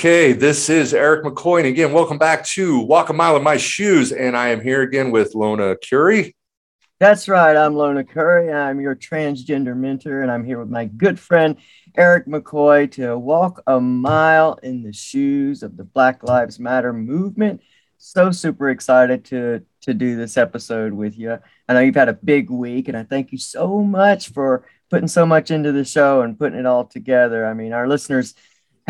Okay, this is Eric McCoy. And again, welcome back to Walk a Mile in My Shoes. And I am here again with Lona Curry. That's right. I'm Lona Curry. I'm your transgender mentor, and I'm here with my good friend Eric McCoy to walk a mile in the shoes of the Black Lives Matter movement. So super excited to to do this episode with you. I know you've had a big week, and I thank you so much for putting so much into the show and putting it all together. I mean, our listeners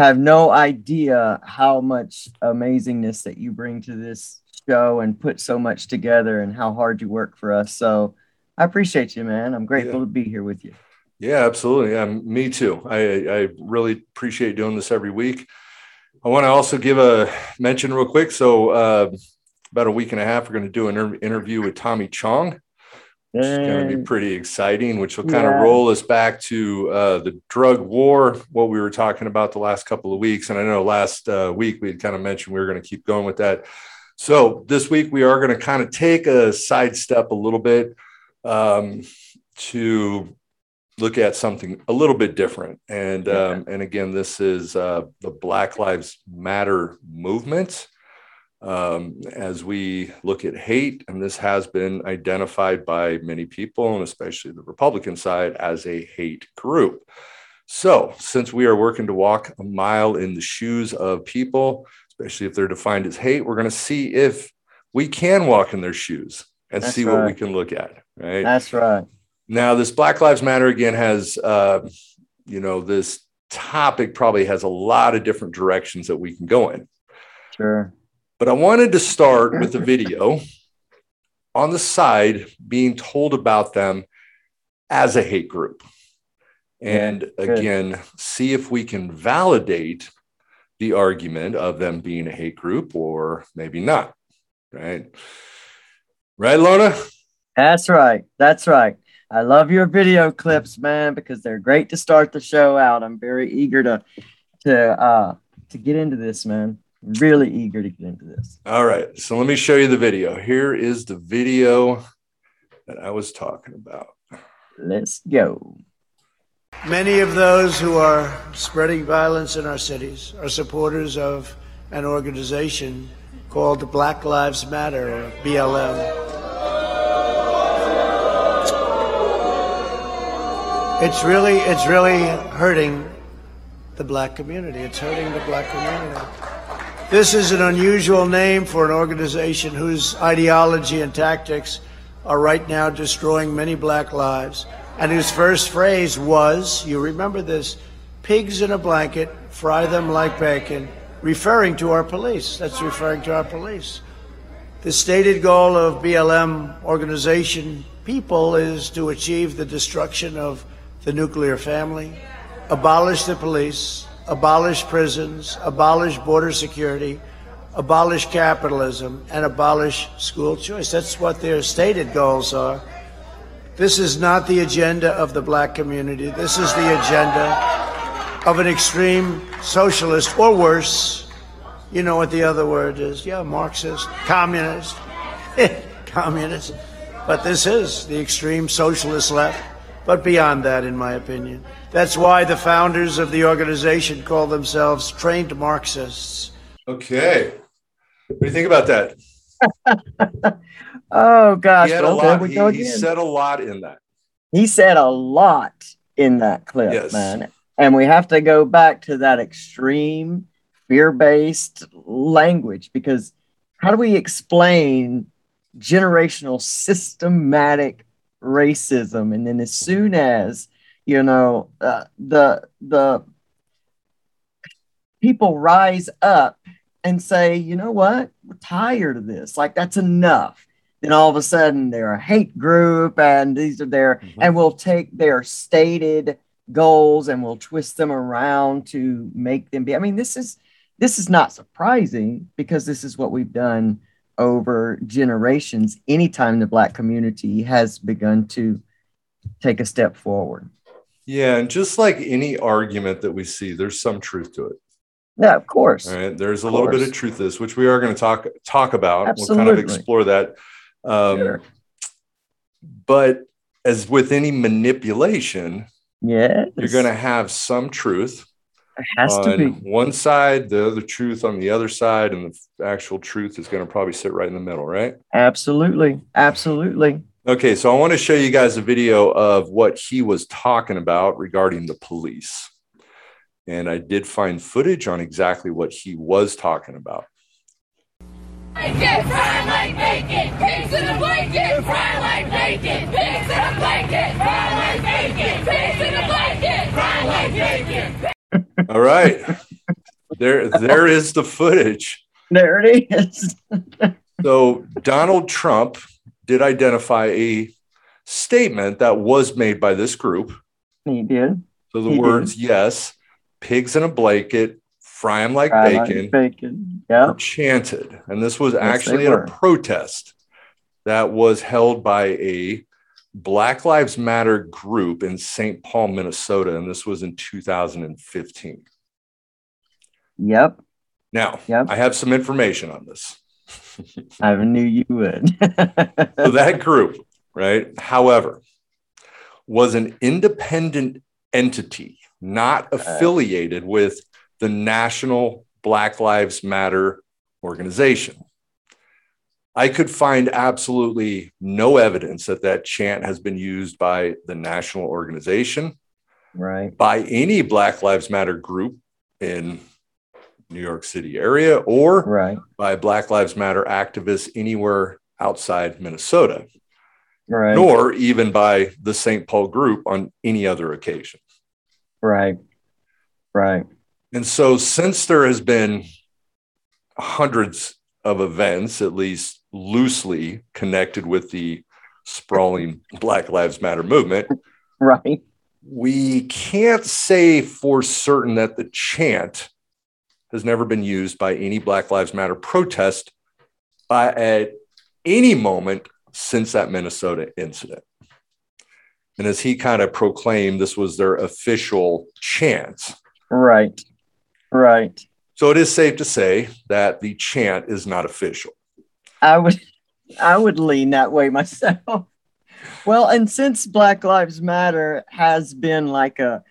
have no idea how much amazingness that you bring to this show and put so much together and how hard you work for us. So I appreciate you, man. I'm grateful yeah. to be here with you. Yeah, absolutely. Yeah, me too. I, I really appreciate doing this every week. I want to also give a mention real quick. So, uh, about a week and a half, we're going to do an interview with Tommy Chong. It's going to be pretty exciting, which will kind yeah. of roll us back to uh, the drug war, what we were talking about the last couple of weeks. And I know last uh, week we had kind of mentioned we were going to keep going with that. So this week we are going to kind of take a sidestep a little bit um, to look at something a little bit different. And um, and again, this is uh, the Black Lives Matter movement um, as we look at hate, and this has been identified by many people, and especially the Republican side, as a hate group. So, since we are working to walk a mile in the shoes of people, especially if they're defined as hate, we're going to see if we can walk in their shoes and That's see right. what we can look at. Right. That's right. Now, this Black Lives Matter again has, uh, you know, this topic probably has a lot of different directions that we can go in. Sure. But I wanted to start with a video on the side being told about them as a hate group. And again, see if we can validate the argument of them being a hate group or maybe not. Right. Right, Lona? That's right. That's right. I love your video clips, man, because they're great to start the show out. I'm very eager to to uh to get into this, man really eager to get into this. All right. So let me show you the video. Here is the video that I was talking about. Let's go. Many of those who are spreading violence in our cities are supporters of an organization called Black Lives Matter or BLM. It's really it's really hurting the black community. It's hurting the black community. This is an unusual name for an organization whose ideology and tactics are right now destroying many black lives, and whose first phrase was, you remember this, pigs in a blanket, fry them like bacon, referring to our police. That's referring to our police. The stated goal of BLM organization people is to achieve the destruction of the nuclear family, abolish the police, abolish prisons, abolish border security, abolish capitalism, and abolish school choice. That's what their stated goals are. This is not the agenda of the black community. This is the agenda of an extreme socialist or worse. You know what the other word is? Yeah, Marxist, communist, communist. But this is the extreme socialist left. But beyond that, in my opinion. That's why the founders of the organization call themselves trained Marxists. Okay. What do you think about that? oh gosh, he, had a lot, he, he said a lot in that. He said a lot in that clip, yes. man. And we have to go back to that extreme fear-based language because how do we explain generational systematic racism. And then as soon as you know uh, the the people rise up and say you know what? We're tired of this. Like that's enough. Then all of a sudden they're a hate group and these are their mm-hmm. and we'll take their stated goals and we'll twist them around to make them be. I mean this is this is not surprising because this is what we've done over generations anytime the black community has begun to take a step forward yeah, and just like any argument that we see, there's some truth to it. Yeah, of course. All right, there's a little bit of truth to this, which we are going to talk talk about. Absolutely. We'll kind of explore that. Um, sure. But as with any manipulation, yeah, you're going to have some truth, It has on to be. one side, the other truth on the other side, and the actual truth is going to probably sit right in the middle, right? Absolutely. Absolutely. Okay, so I want to show you guys a video of what he was talking about regarding the police. And I did find footage on exactly what he was talking about. Bacon, fry like bacon, pigs in a blanket, fry like bacon, All right. there there is the footage. There it is. So Donald Trump did identify a statement that was made by this group. he did. So the He did. words yes, pigs in a blanket, fry 'em like Fry like bacon, bacon. Yeah. chanted. And this was Yes, actually at a protest that was held by a Black Lives Matter group in St. Paul, Minnesota. And this was in 2015. Yep. Now, Yep. I have some information on this. I knew you would. So that group, right, however, was an independent entity, not uh. affiliated with the National Black Lives Matter organization. I could find absolutely no evidence that that chant has been used by the national organization, right. by any Black Lives Matter group in New York City area, or Right. by Black Lives Matter activists anywhere outside Minnesota, Right. nor even by the St. Paul group on any other occasion. Right. Right. And so, since there has been hundreds of events, at least loosely connected with the sprawling Black Lives Matter movement, Right. we can't say for certain that the chant has never been used by any Black Lives Matter protest by, at any moment since that Minnesota incident. And as he kind of proclaimed, this was their official chant. Right. Right. So it is safe to say that the chant is not official. I would I would lean that way myself. Well, and since Black Lives Matter has been like a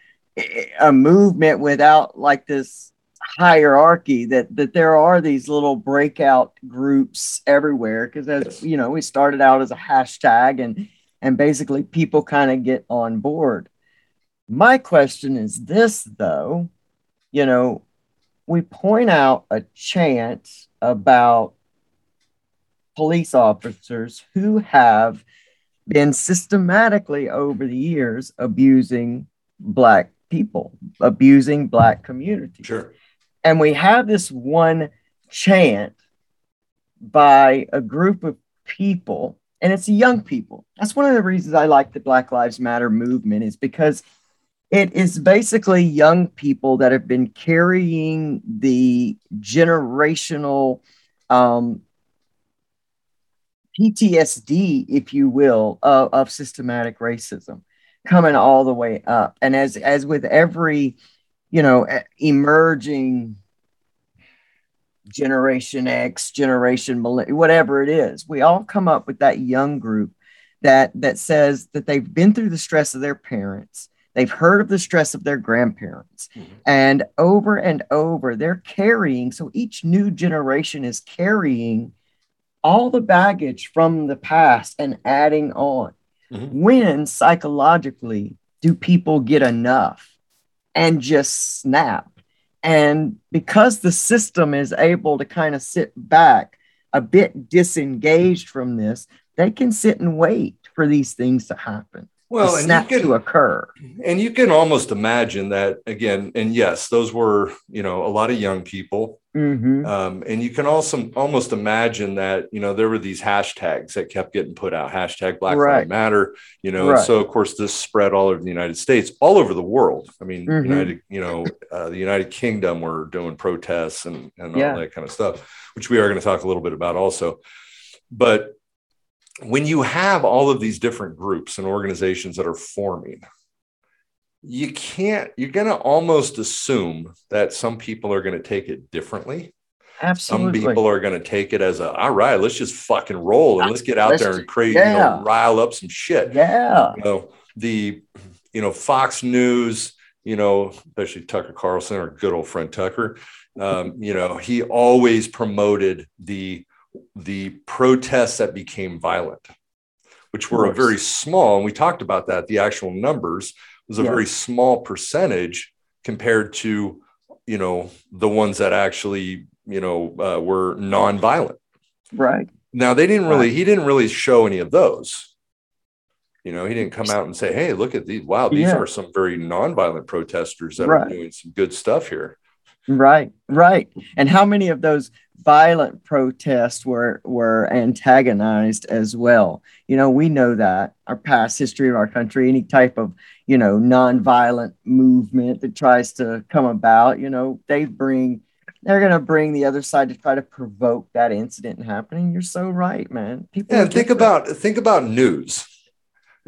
a movement without like this hierarchy that that there are these little breakout groups everywhere because as you know we started out as a hashtag and and basically people kind of get on board. My question is this though. You know we point out a chant about police officers who have been systematically over the years abusing black people abusing black communities Sure. and we have this one chant by a group of people and it's young people that's one of the reasons i like the black lives matter movement is because it is basically young people that have been carrying the generational um, ptsd if you will of, of systematic racism coming all the way up and as as with every you know emerging generation x generation whatever it is we all come up with that young group that that says that they've been through the stress of their parents they've heard of the stress of their grandparents Mhm. and over and over they're carrying so each new generation is carrying all the baggage from the past and adding on Mhm. when psychologically do people get enough and just snap and because the system is able to kind of sit back a bit disengaged from this they can sit and wait for these things to happen Well, and snap can, to occur and you can almost imagine that again. And yes, those were you know a lot of young people, Mhm. um, and you can also almost imagine that you know there were these hashtags that kept getting put out. Hashtag Black Right. Lives Matter. You know, and so of course this spread all over the United States, all over the world. I mean, Mhm. United, you know, uh, the United Kingdom were doing protests and and all that kind of stuff, which we are going to talk a little bit about also. But when you have all of these different groups and organizations that are forming, you can't, you're going to almost assume that some people are going to take it differently. Absolutely. Some people are going to take it as a, all right, let's just fucking roll and let's get out Let's there and create, you know, rile up some shit. yeah You know, the, you know, Fox News, you know, especially Tucker Carlson, our good old friend Tucker, um, you know, he always promoted the the protests that became violent, which were a very small, and we talked about that. The actual numbers was a Yeah. very small percentage compared to, you know, the ones that actually, you know, uh, were nonviolent. Right. Now they didn't really, he didn't really show any of those. You know, he didn't come out and say, "Hey, look at these! Wow, these Yeah. are some very nonviolent protesters that Right. are doing some good stuff here." Right, right. And how many of those violent protests were were antagonized as well? You know, we know that our past history of our country, any type of you know nonviolent movement that tries to come about, you know, they bring they're going to bring the other side to try to provoke that incident happening. You're so right, man. People Yeah, think about think about news.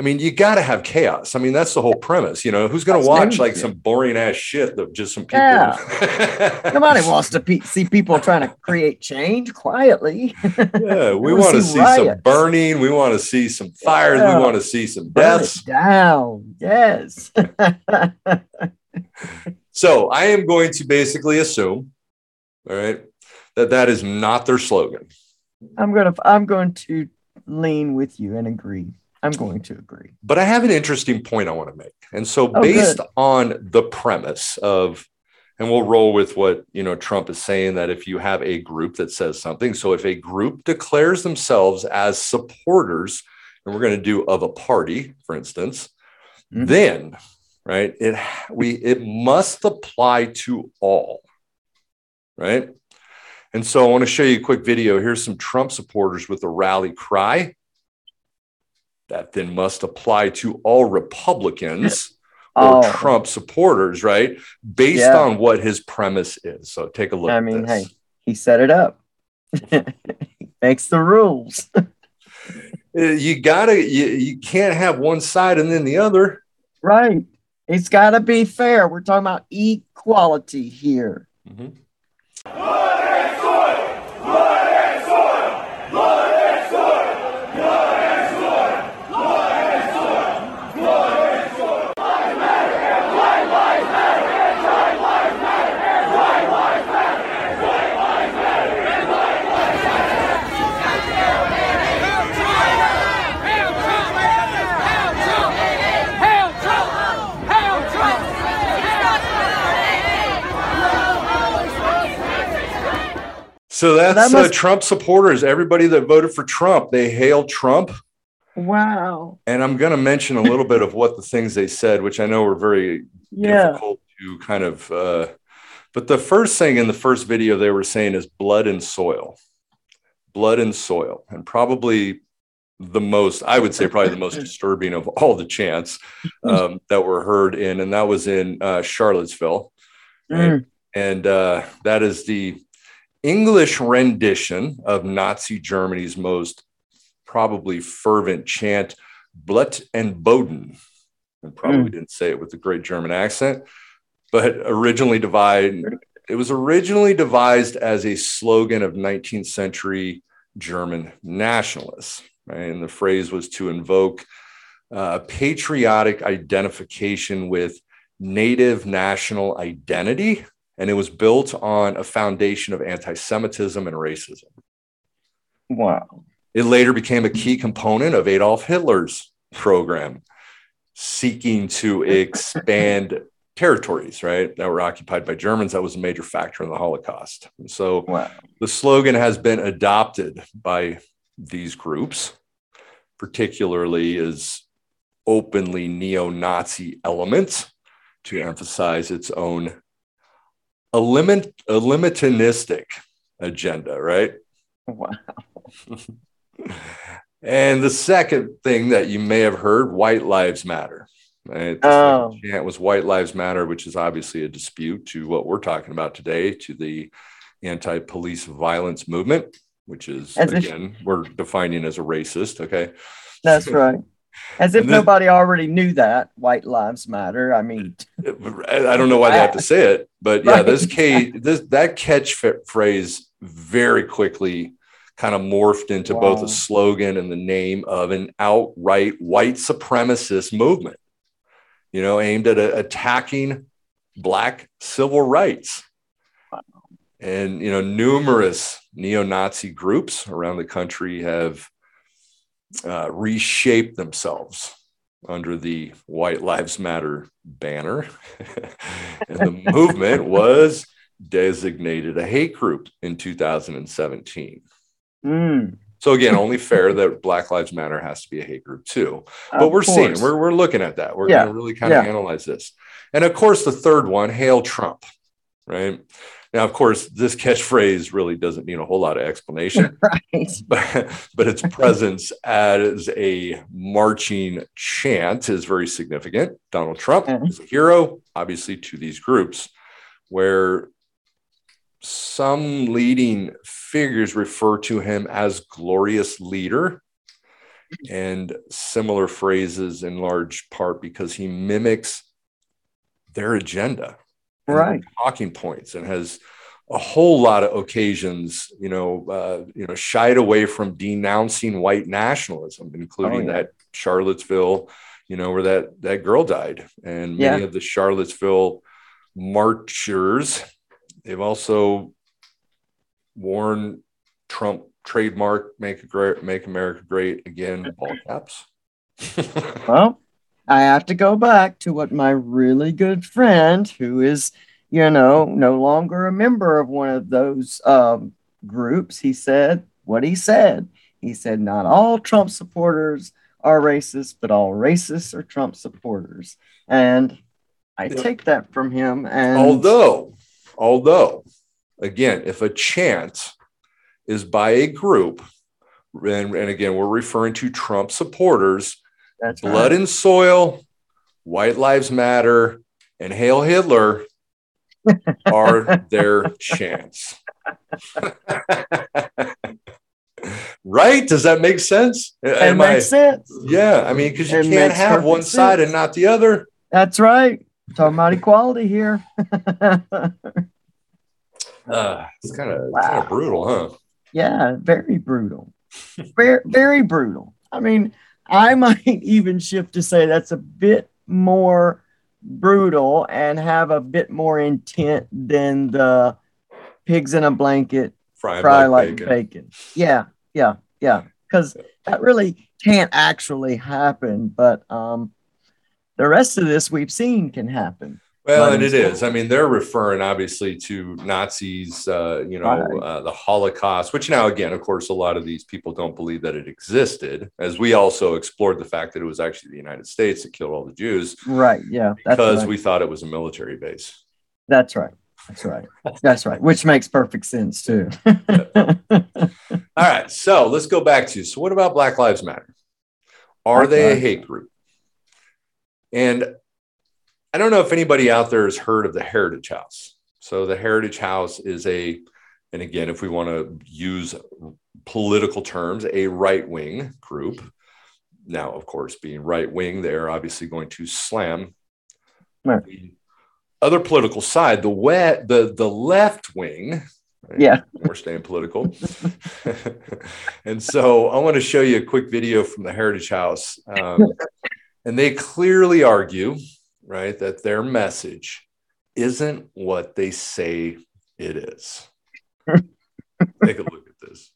I mean, you got to have chaos. I mean, that's the whole premise. You know, who's going to watch like some boring ass shit that just some people? Yeah. Nobody wants to pe- see people trying to create change quietly. yeah, we wanna see see some burning. We want to see some fires. Yeah. We want to see some deaths. down. Yes. So I am going to basically assume, all right, that that is not their slogan. I'm gonna I'm going to lean with you and agree. I'm going to agree. But I have an interesting point I want to make. And so Oh, based good. on the premise of and we'll roll with what you know Trump is saying that if you have a group that says something, so if a group declares themselves as supporters, and we're going to do of a party, for instance, Mhm. then right it we it must apply to all, right? And so I want to show you a quick video. Here's some Trump supporters with a rally cry. That then must apply to all Republicans or Oh, Trump supporters, right? Based Yeah. on what his premise is. So take a look. I mean, hey, he set it up. makes the rules. Uh, you gotta, you, you can't have one side and then the other. right. It's got to be fair. We're talking about equality here. Mhm. So that's That must- uh, Trump supporters. Everybody that voted for Trump, they hail Trump. Wow. And I'm going to mention a little bit of what the things they said, which I know were very Yeah. difficult to kind of. Uh, but the first thing in the first video they were saying is blood and soil, blood and soil, and probably the most, I would say, probably the most disturbing of all the chants um, that were heard in, and that was in uh, Charlottesville, Mm. and uh, that is the English rendition of Nazi Germany's most probably fervent chant, Blut and Boden. And probably Mm. didn't say it with a great German accent, but originally divided. It was originally devised as a slogan of 19th century German nationalists. Right? And the phrase was to invoke uh, patriotic identification with native national identity. And it was built on a foundation of anti Semitism and racism. Wow. It later became a key component of Adolf Hitler's program, seeking to expand territories, right, that were occupied by Germans. That was a major factor in the Holocaust. And so Wow. the slogan has been adopted by these groups, particularly as openly neo Nazi elements to emphasize its own elimin- eliminationistic agenda, right? Wow. And the second thing that you may have heard, white lives matter. Right? Oh. chant was white lives matter, which is obviously a dispute to what we're talking about today, to the anti-police violence movement, which is As if- again, we're defining as a racist. Okay. That's right. As if then- nobody already knew that white lives matter. I mean, I don't know why they have to say it, but yeah, Right. this K this that catchphrase very quickly kind of morphed into both a slogan and the name of an outright white supremacist movement. you know, aimed at uh, attacking black civil rights. And, you know, numerous neo Nazi groups around the country have uh, reshaped themselves under the White Lives Matter banner. and the movement was designated a hate group in 2017. Mm, So again, only fair that Black Lives Matter has to be a hate group too. But of we're seeing, we're, we're looking at that. We're Yeah, going to really kind of yeah. analyze this. And of course, the third one, hail Trump, right? Now, of course, this catchphrase really doesn't need a whole lot of explanation, right. but, but its presence as a marching chant is very significant. Donald Trump Mhm. is a hero, obviously, to these groups, where some leading figures refer to him as glorious leader and similar phrases in large part because he mimics their agenda Right. talking points and has a whole lot of occasions you know uh, you know shied away from denouncing white nationalism including Oh, yeah. that charlottesville you know where that that girl died and many Yeah. of the charlottesville marchers they've also worn trump trademark make a great make america great again ball caps Well, I have to go back to what my really good friend, who is, you know, no longer a member of one of those um, groups, he said what he said. He said, Not all Trump supporters are racist, but all racists are Trump supporters. And I Yeah. take that from him. And although although again if a chant is by a group and, and again we're referring to trump supporters that's blood right. and soil white lives matter and hail hitler are their chance. right does that make sense It Am I- makes sense. yeah i mean because you It can't have one side and not the other That's right. Talking about equality here. uh, it's kind of kind Wow. of brutal huh Yeah, very brutal. very, very brutal. I mean, I might even shift to say that's a bit more brutal and have a bit more intent than the pigs in a blanket fry, fry like bacon. bacon. Yeah, yeah, yeah. Because that really can't actually happen, but um, the rest of this we've seen can happen. Well, and it is. I mean, they're referring obviously to Nazis, uh, you know, Right. uh, the Holocaust, which now, again, of course, a lot of these people don't believe that it existed, as we also explored the fact that it was actually the United States that killed all the Jews Right? Yeah, that's because right. we thought it was a military base. That's right. That's right. That's right. Which makes perfect sense too. All right. So let's go back to you. so, what about Black Lives Matter? Are Black they a hate group? And I don't know if anybody out there has heard of the Heritage House. So the Heritage House is a, and again, if we want to use political terms, a right wing group. Now, of course, being right wing, they're obviously going to slam Right. the other political side, the wet, the the left wing. right? Yeah. we're staying political. and so I want to show you a quick video from the Heritage House. Um, and they clearly argue, right, that their message isn't what they say it is. Take a look at this.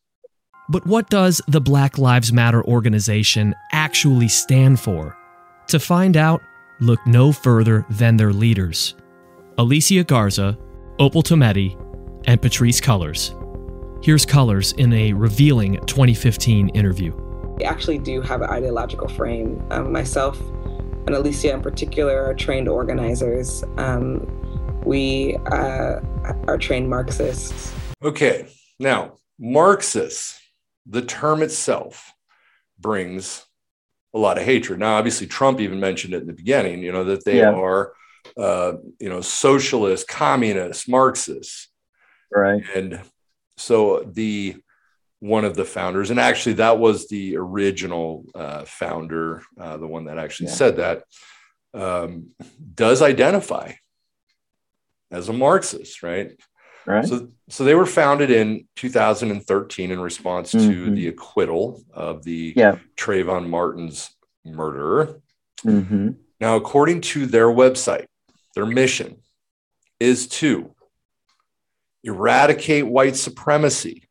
But what does the Black Lives Matter organization actually stand for? To find out, look no further than their leaders Alicia Garza, Opal Tometi, and Patrice Cullors. Here's Cullors in a revealing 2015 interview. We actually do have an ideological frame. Um, myself and Alicia, in particular, are trained organizers. Um, we uh, are trained Marxists. Okay, now Marxists, the term itself brings a lot of hatred. Now, obviously, Trump even mentioned it in the beginning, you know, that they Yeah. are, uh, you know, socialist, communist, Marxists. right. And so the one of the founders, and actually that was the original uh, founder, uh, the one that actually Yeah. said that, um, does identify as a Marxist, right? Right. So, so they were founded in 2013 in response to Mhm. the acquittal of the Yeah. Trayvon Martin's murderer. hmm Now, according to their website, their mission is to eradicate white supremacy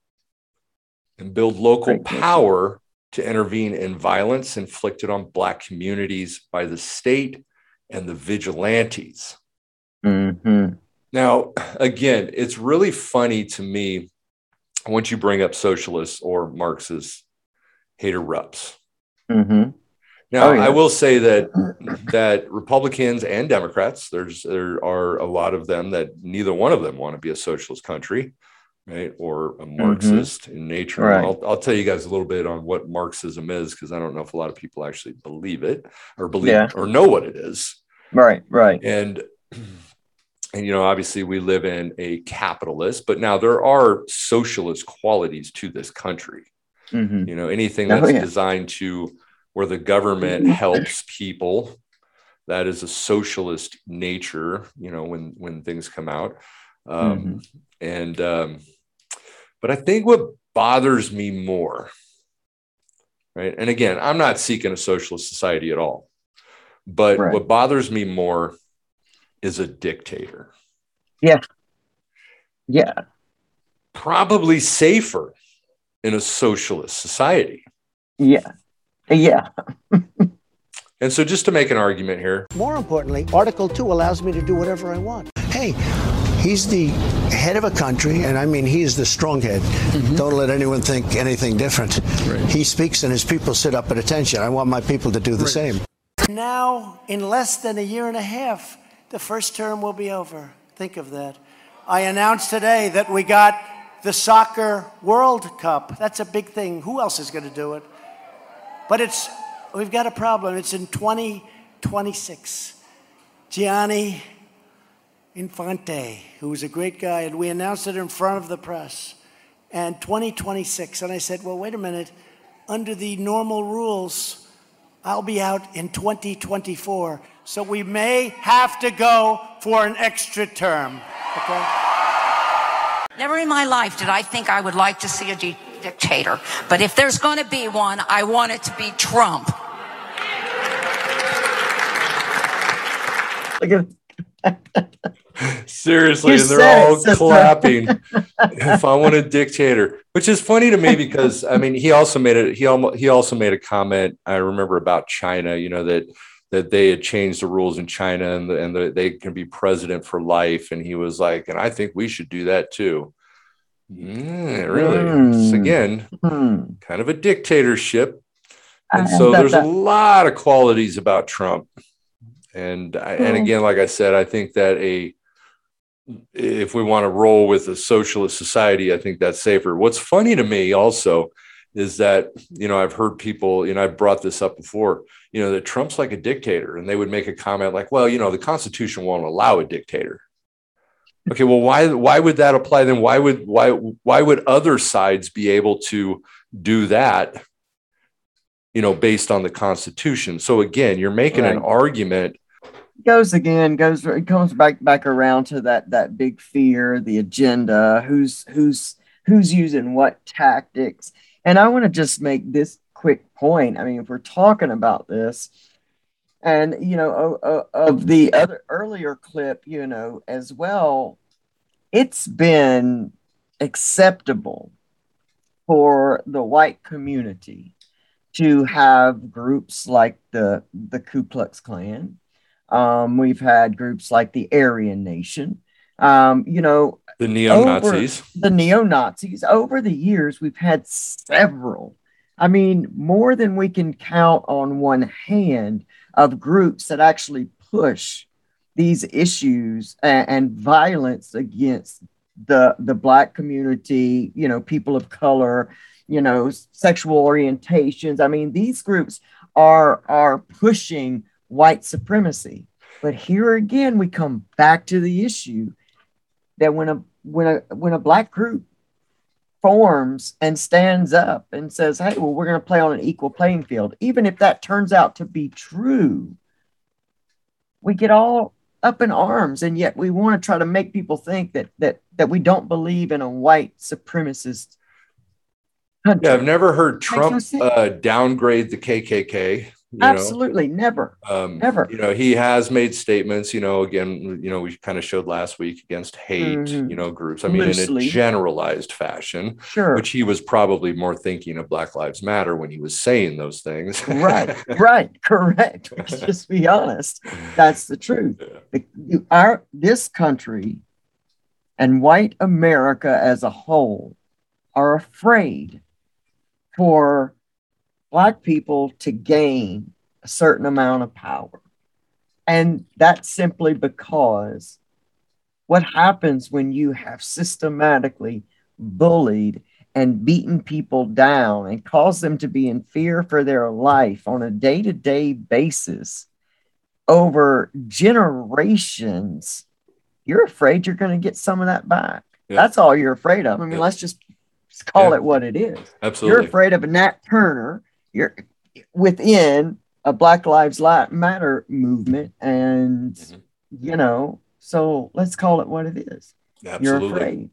and build local Great power to intervene in violence inflicted on Black communities by the state and the vigilantes. Mm-hmm. Now, again, it's really funny to me once you bring up socialists or Marxists, hater reps. Mm-hmm. Now, Oh, yeah. I will say that that Republicans and Democrats, there's there are a lot of them that neither one of them want to be a socialist country, right, or a Marxist in nature. Mm-hmm. Right. I'll, I'll tell you guys a little bit on what Marxism is because I don't know if a lot of people actually believe it or believe Yeah. or know what it is. Right, right. And and you know, obviously we live in a capitalist, but now there are socialist qualities to this country Mm-hmm. you know anything Oh, that's yeah. designed to where the government helps people that is a socialist nature you know when when things come out um Mm-hmm. and um but i think what bothers me more right and again i'm not seeking a socialist society at all but Right. what bothers me more is a dictator Yeah. Yeah. Probably safer in a socialist society Yeah. Yeah. and so just to make an argument here More importantly, Article 2 allows me to do whatever I want. Hey, he's the head of a country, and I mean, he is the strong head. Mm-hmm. Don't let anyone think anything different. He speaks, and his people sit up at attention. I want my people to do the same. Now, in less than a year and a half, the first term will be over. Think of that. I announced today that we got the Soccer World Cup. That's a big thing. Who else is going to do it? But it's we've got a problem. It's in 2026. Gianni Infantino, who was a great guy, and we announced it in front of the press. And 2026. And I said, well, wait a minute. Under the normal rules, I'll be out in 2024. So we may have to go for an extra term. Okay? Never in my life did I think I would like to see a di- dictator. But if there's going to be one, I want it to be Trump. Look at Seriously, You and they're said it, all clapping. if I want a dictator, which is funny to me because I mean, he also made it. He almost he also made a comment. I remember about China. You know that that they had changed the rules in China and the, and the, they can be president for life. And he was like, and I think we should do that too. Mm, really? It's, Mm. again, hmm. kind of a dictatorship. And so that- there's a lot of qualities about Trump. And I, and Hmm. again, like I said, I think that a if we want to roll with a socialist society, I think that's safer. What's funny to me also is that you know I've heard people, you know, I've brought this up before, you know, that Trump's like a dictator, and they would make a comment like, "Well, you know, the Constitution won't allow a dictator." Okay, well, why why would that apply then? Why would why why would other sides be able to do that? You know, based on the Constitution. So again, you're making an argument. Goes again goes it comes back back around to that that big fear the agenda who's who's who's using what tactics. And i want to just make this quick point i mean if we're talking about this and you know o- o- of the other earlier clip you know as well it's been acceptable for the white community to have groups like the the ku klux klan um, we've had groups like the Aryan Nation. Um, you know, The neo Nazis. the neo Nazis. Over the years, we've had several. I mean, more than we can count on one hand of groups that actually push these issues and, and violence against the the black community. You know, people of color. You know, sexual orientations. I mean, these groups are are pushing white supremacy. But here again, we come back to the issue that when a when a when a black group forms and stands up and says, "Hey, well, we're going to play on an equal playing field," even if that turns out to be true, we get all up in arms, and yet we want to try to make people think that that that we don't believe in a white supremacist country. Yeah, I've never heard Trump uh, downgrade the KKK. You know? Absolutely, never. Um, Never. You know, he has made statements, you know, again, you know, we kind of showed last week against hate, Mhm. you know, groups. I mean, in a generalized fashion, Sure. which he was probably more thinking of Black Lives Matter when he was saying those things. right, right, correct. Let's just be honest. That's the truth. Yeah. The, you, our this country and white America as a whole are afraid for black people to gain a certain amount of power. And that's simply because what happens when you have systematically bullied and beaten people down and caused them to be in fear for their life on a day to day basis over generations, you're afraid you're going to get some of that back. Yeah. That's all you're afraid of. I mean, Yeah. let's just call Yeah. it what it is. Absolutely. You're afraid of a Nat Turner. You're within a Black Lives Matter movement, and Mhm. you know, so let's call it what it is. You're afraid,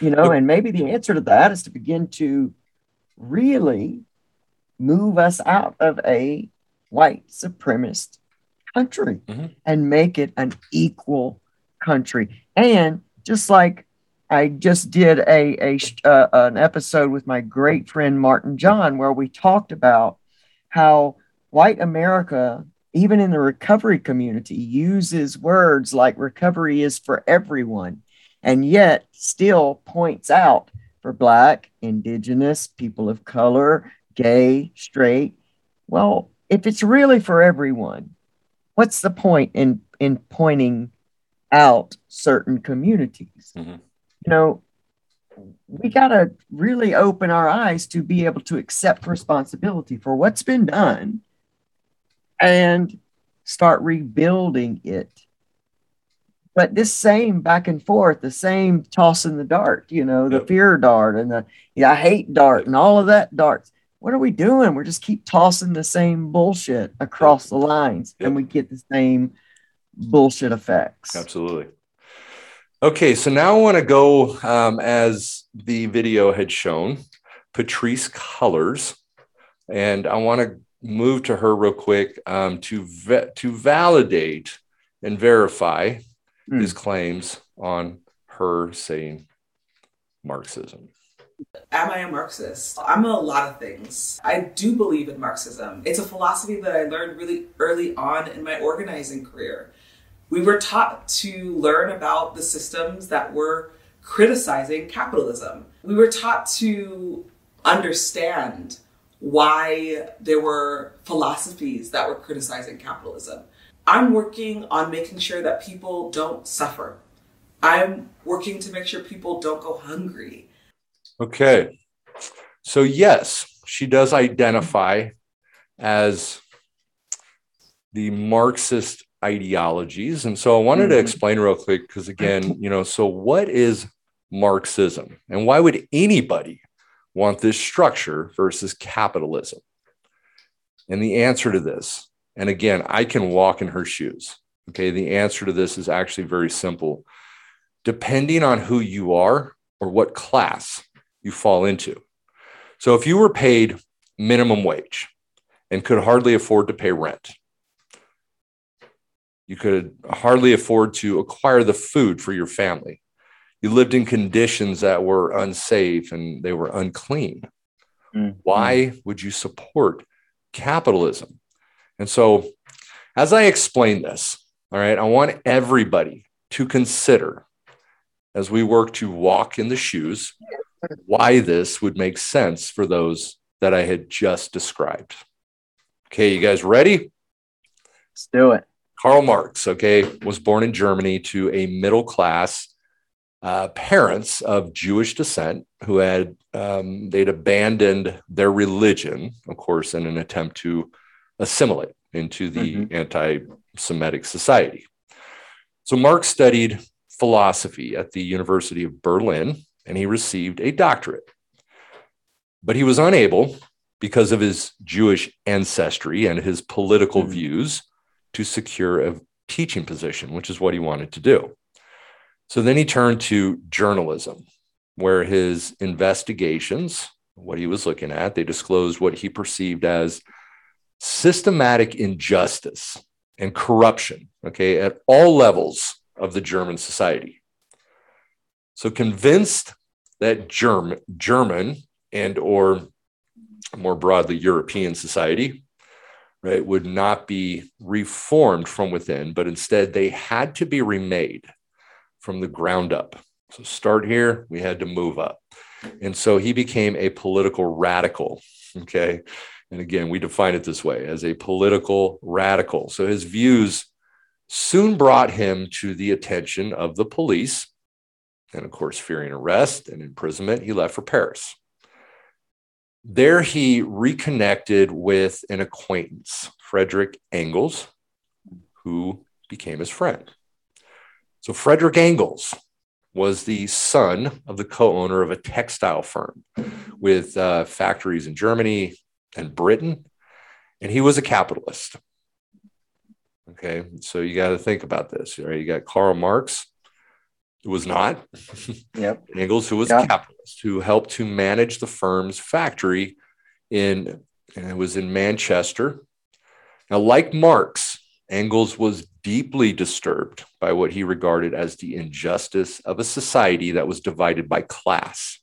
you know, and maybe the answer to that is to begin to really move us out of a white supremacist country Mhm. and make it an equal country. And just like I just did a, a uh, an episode with my great friend Martin John where we talked about how white America, even in the recovery community, uses words like recovery is for everyone, and yet still points out for Black, Indigenous, people of color, gay, straight. Well, if it's really for everyone, what's the point in in pointing out certain communities? Mhm. You know, we got to really open our eyes to be able to accept responsibility for what's been done and start rebuilding it. But this same back and forth, the same tossing the dart, you know, the Yep. fear dart and the yeah, I hate dart and all of that darts. What are we doing? We're just keep tossing the same bullshit across the lines and we get the same bullshit effects. Absolutely. Okay, so now I want to go um, as the video had shown, Patrice Cullors, and I want to move to her real quick um, to ve- to validate and verify Hmm. his claims on her saying Marxism. Am I a Marxist? I'm a lot of things. I do believe in Marxism. It's a philosophy that I learned really early on in my organizing career. We were taught to learn about the systems that were criticizing capitalism. We were taught to understand why there were philosophies that were criticizing capitalism. I'm working on making sure that people don't suffer. I'm working to make sure people don't go hungry. Okay, so yes, she does identify as the Marxist ideologies. And so I wanted to Mhm. explain real quick because, again, you know, so what is Marxism and why would anybody want this structure versus capitalism? And the answer to this, and again, I can walk in her shoes. Okay, the answer to this is actually very simple. Depending on who you are or what class you fall into. So if you were paid minimum wage and could hardly afford to pay rent, you could hardly afford to acquire the food for your family. You lived in conditions that were unsafe and they were unclean. Mhm. Why would you support capitalism? And so, as I explain this, all right, I want everybody to consider as we work to walk in the shoes why this would make sense for those that I had just described. Okay, you guys ready? Let's do it. Karl Marx, okay, was born in Germany to a middle class uh, parents of Jewish descent who had um, they'd abandoned their religion, of course, in an attempt to assimilate into the anti-Semitic society. So Marx studied philosophy at the University of Berlin, and he received a doctorate. But he was unable, because of his Jewish ancestry and his political Mhm. views, to secure a teaching position, which is what he wanted to do. So then he turned to journalism, where his investigations, what he was looking at, they disclosed what he perceived as systematic injustice and corruption, okay, at all levels of the German society. So convinced that German, German and or more broadly European society, right, would not be reformed from within, but instead they had to be remade from the ground up. So start here, we had to move up. And so he became a political radical. Okay. And again, we define it this way as a political radical. So his views soon brought him to the attention of the police. And of course, fearing arrest and imprisonment, he left for Paris. There he reconnected with an acquaintance, Frederick Engels, who became his friend. So Frederick Engels was the son of the co-owner of a textile firm with uh, factories in Germany and Britain, and he was a capitalist. Okay, so you got to think about this, right? You got Karl Marx, who was not. Yep. Engels, who was a capitalist, who helped to manage the firm's factory in, and it was in Manchester. Now, like Marx, Engels was deeply disturbed by what he regarded as the injustice of a society that was divided by class,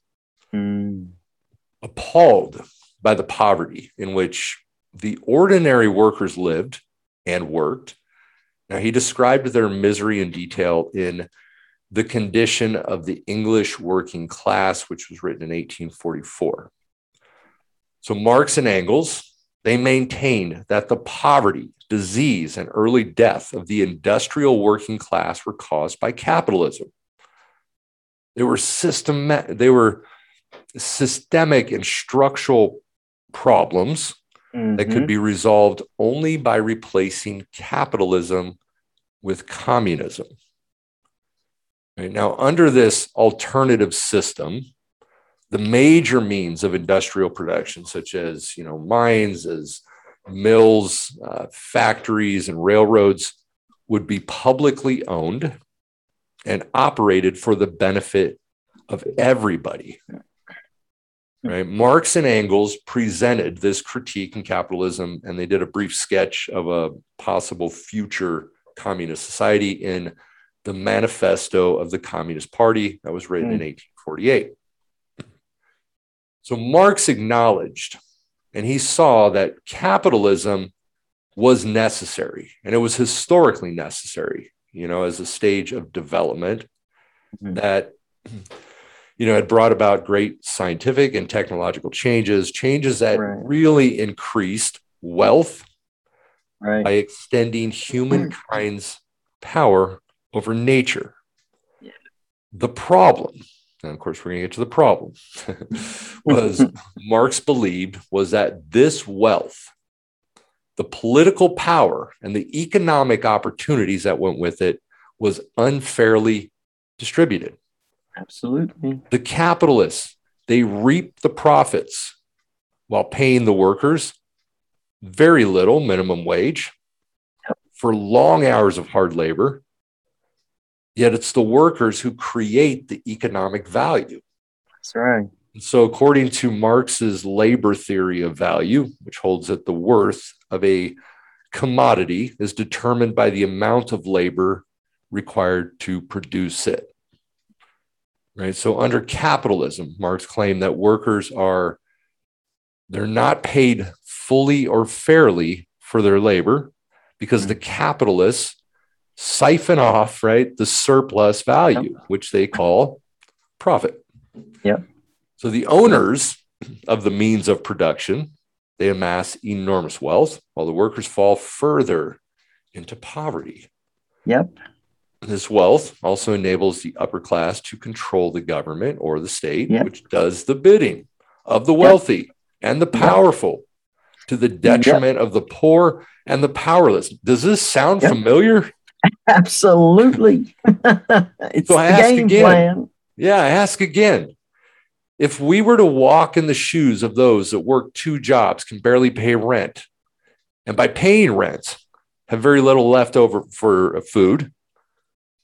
Mm. appalled by the poverty in which the ordinary workers lived and worked. Now, he described their misery in detail in The Condition of the English Working Class, which was written in 1844. So, Marx and Engels, they maintained that the poverty, disease, and early death of the industrial working class were caused by capitalism. They were systematic, they were systemic and structural problems that could Mhm. be resolved only by replacing capitalism with communism. Right, now, under this alternative system, the major means of industrial production, such as you know mines, as mills, uh, factories, and railroads, would be publicly owned and operated for the benefit of everybody. Right? Marx and Engels presented this critique in capitalism, and they did a brief sketch of a possible future communist society in the Manifesto of the Communist Party that was written in 1848. So Marx acknowledged and he saw that capitalism was necessary and it was historically necessary, you know, as a stage of development Mhm. that, you know, had brought about great scientific and technological changes, changes that Right. really increased wealth Right. by extending humankind's power over nature. Yeah. The problem, and of course, we're going to get to the problem, was Marx believed was that this wealth, the political power, and the economic opportunities that went with it was unfairly distributed. Absolutely. The capitalists, they reap the profits while paying the workers very little minimum wage for long hours of hard labor. Yet it's the workers who create the economic value. That's right. So, according to Marx's labor theory of value, which holds that the worth of a commodity is determined by the amount of labor required to produce it. Right. So, under capitalism, Marx claimed that workers are they're not paid fully or fairly for their labor because the mm-hmm. capitalists siphon off right the surplus value, which they call profit. Yep. So the owners of the means of production, they amass enormous wealth while the workers fall further into poverty. Yep. This wealth also enables the upper class to control the government or the state, Yep. which does the bidding of the wealthy and the powerful to the detriment of the poor and the powerless. Does this sound Yep. familiar? Absolutely. it's So I the ask game again. plan. Yeah, I ask again. If we were to walk in the shoes of those that work two jobs, can barely pay rent, and by paying rent, have very little left over for food,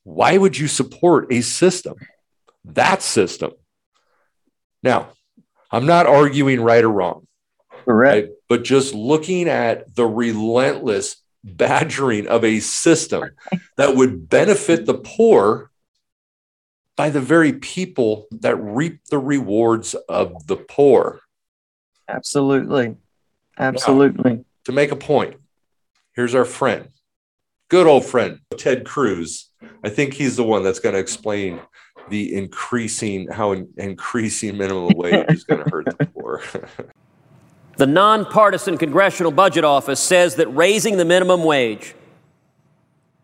why would you support a system? That system. Now, I'm not arguing right or wrong. Correct. but just looking at the relentless badgering of a system that would benefit the poor by the very people that reap the rewards of the poor. Absolutely. Absolutely. Now, to make a point, here's our friend, good old friend, Ted Cruz. I think he's the one that's going to explain the increasing, how in, increasing minimum wage is going to hurt the poor. the nonpartisan Congressional Budget Office says that raising the minimum wage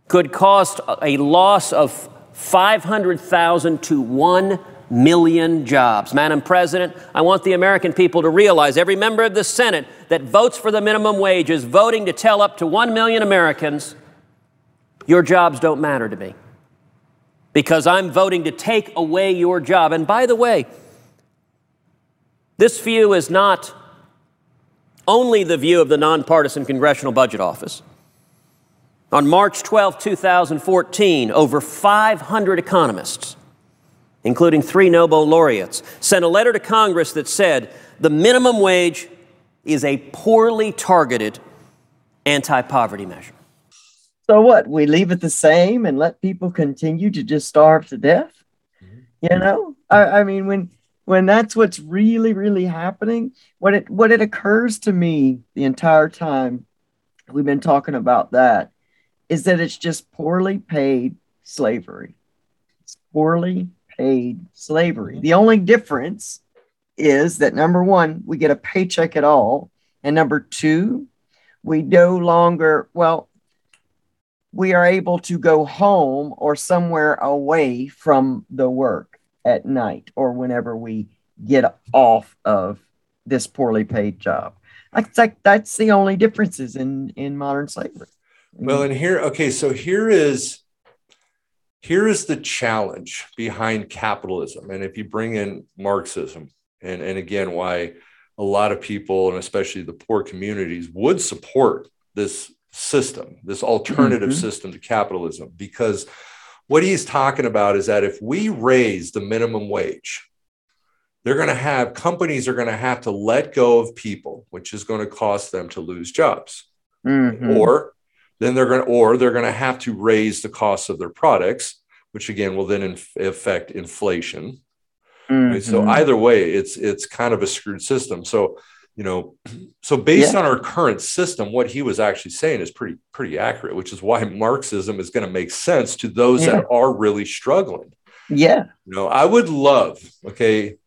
could cost a loss of 500,000 to 1 million jobs. Madam President, I want the American people to realize every member of the Senate that votes for the minimum wage is voting to tell up to 1 million Americans your jobs don't matter to me because I'm voting to take away your job. And by the way, this view is not only the view of the nonpartisan Congressional Budget Office. On March 12, 2014, over 500 economists, including three Nobel laureates, sent a letter to Congress that said the minimum wage is a poorly targeted anti poverty measure. So, what? We leave it the same and let people continue to just starve to death? Mm-hmm. You know, I, I mean, when when that's what's really, really happening, what it what it occurs to me the entire time we've been talking about that is that it's just poorly paid slavery. It's poorly paid slavery. The only difference is that number one, we get a paycheck at all. And number two, we no longer, well, we are able to go home or somewhere away from the work at night or whenever we get off of this poorly paid job. That's like that's the only differences in in modern slavery. Well, and here, okay, so here is here is the challenge behind capitalism. And if you bring in Marxism, and, and again, why a lot of people, and especially the poor communities, would support this system, this alternative mm-hmm. system to capitalism, because what he's talking about is that if we raise the minimum wage, they're going to have companies are going to have to let go of people, which is going to cost them to lose jobs. Mm-hmm. Or then they're going to, or they're going to have to raise the cost of their products, which again will then inf- affect inflation. Mm-hmm. Right? So either way, it's it's kind of a screwed system. So you know, so based yeah. on our current system, what he was actually saying is pretty pretty accurate, which is why Marxism is going to make sense to those yeah. that are really struggling. Yeah, you know, I would love, okay,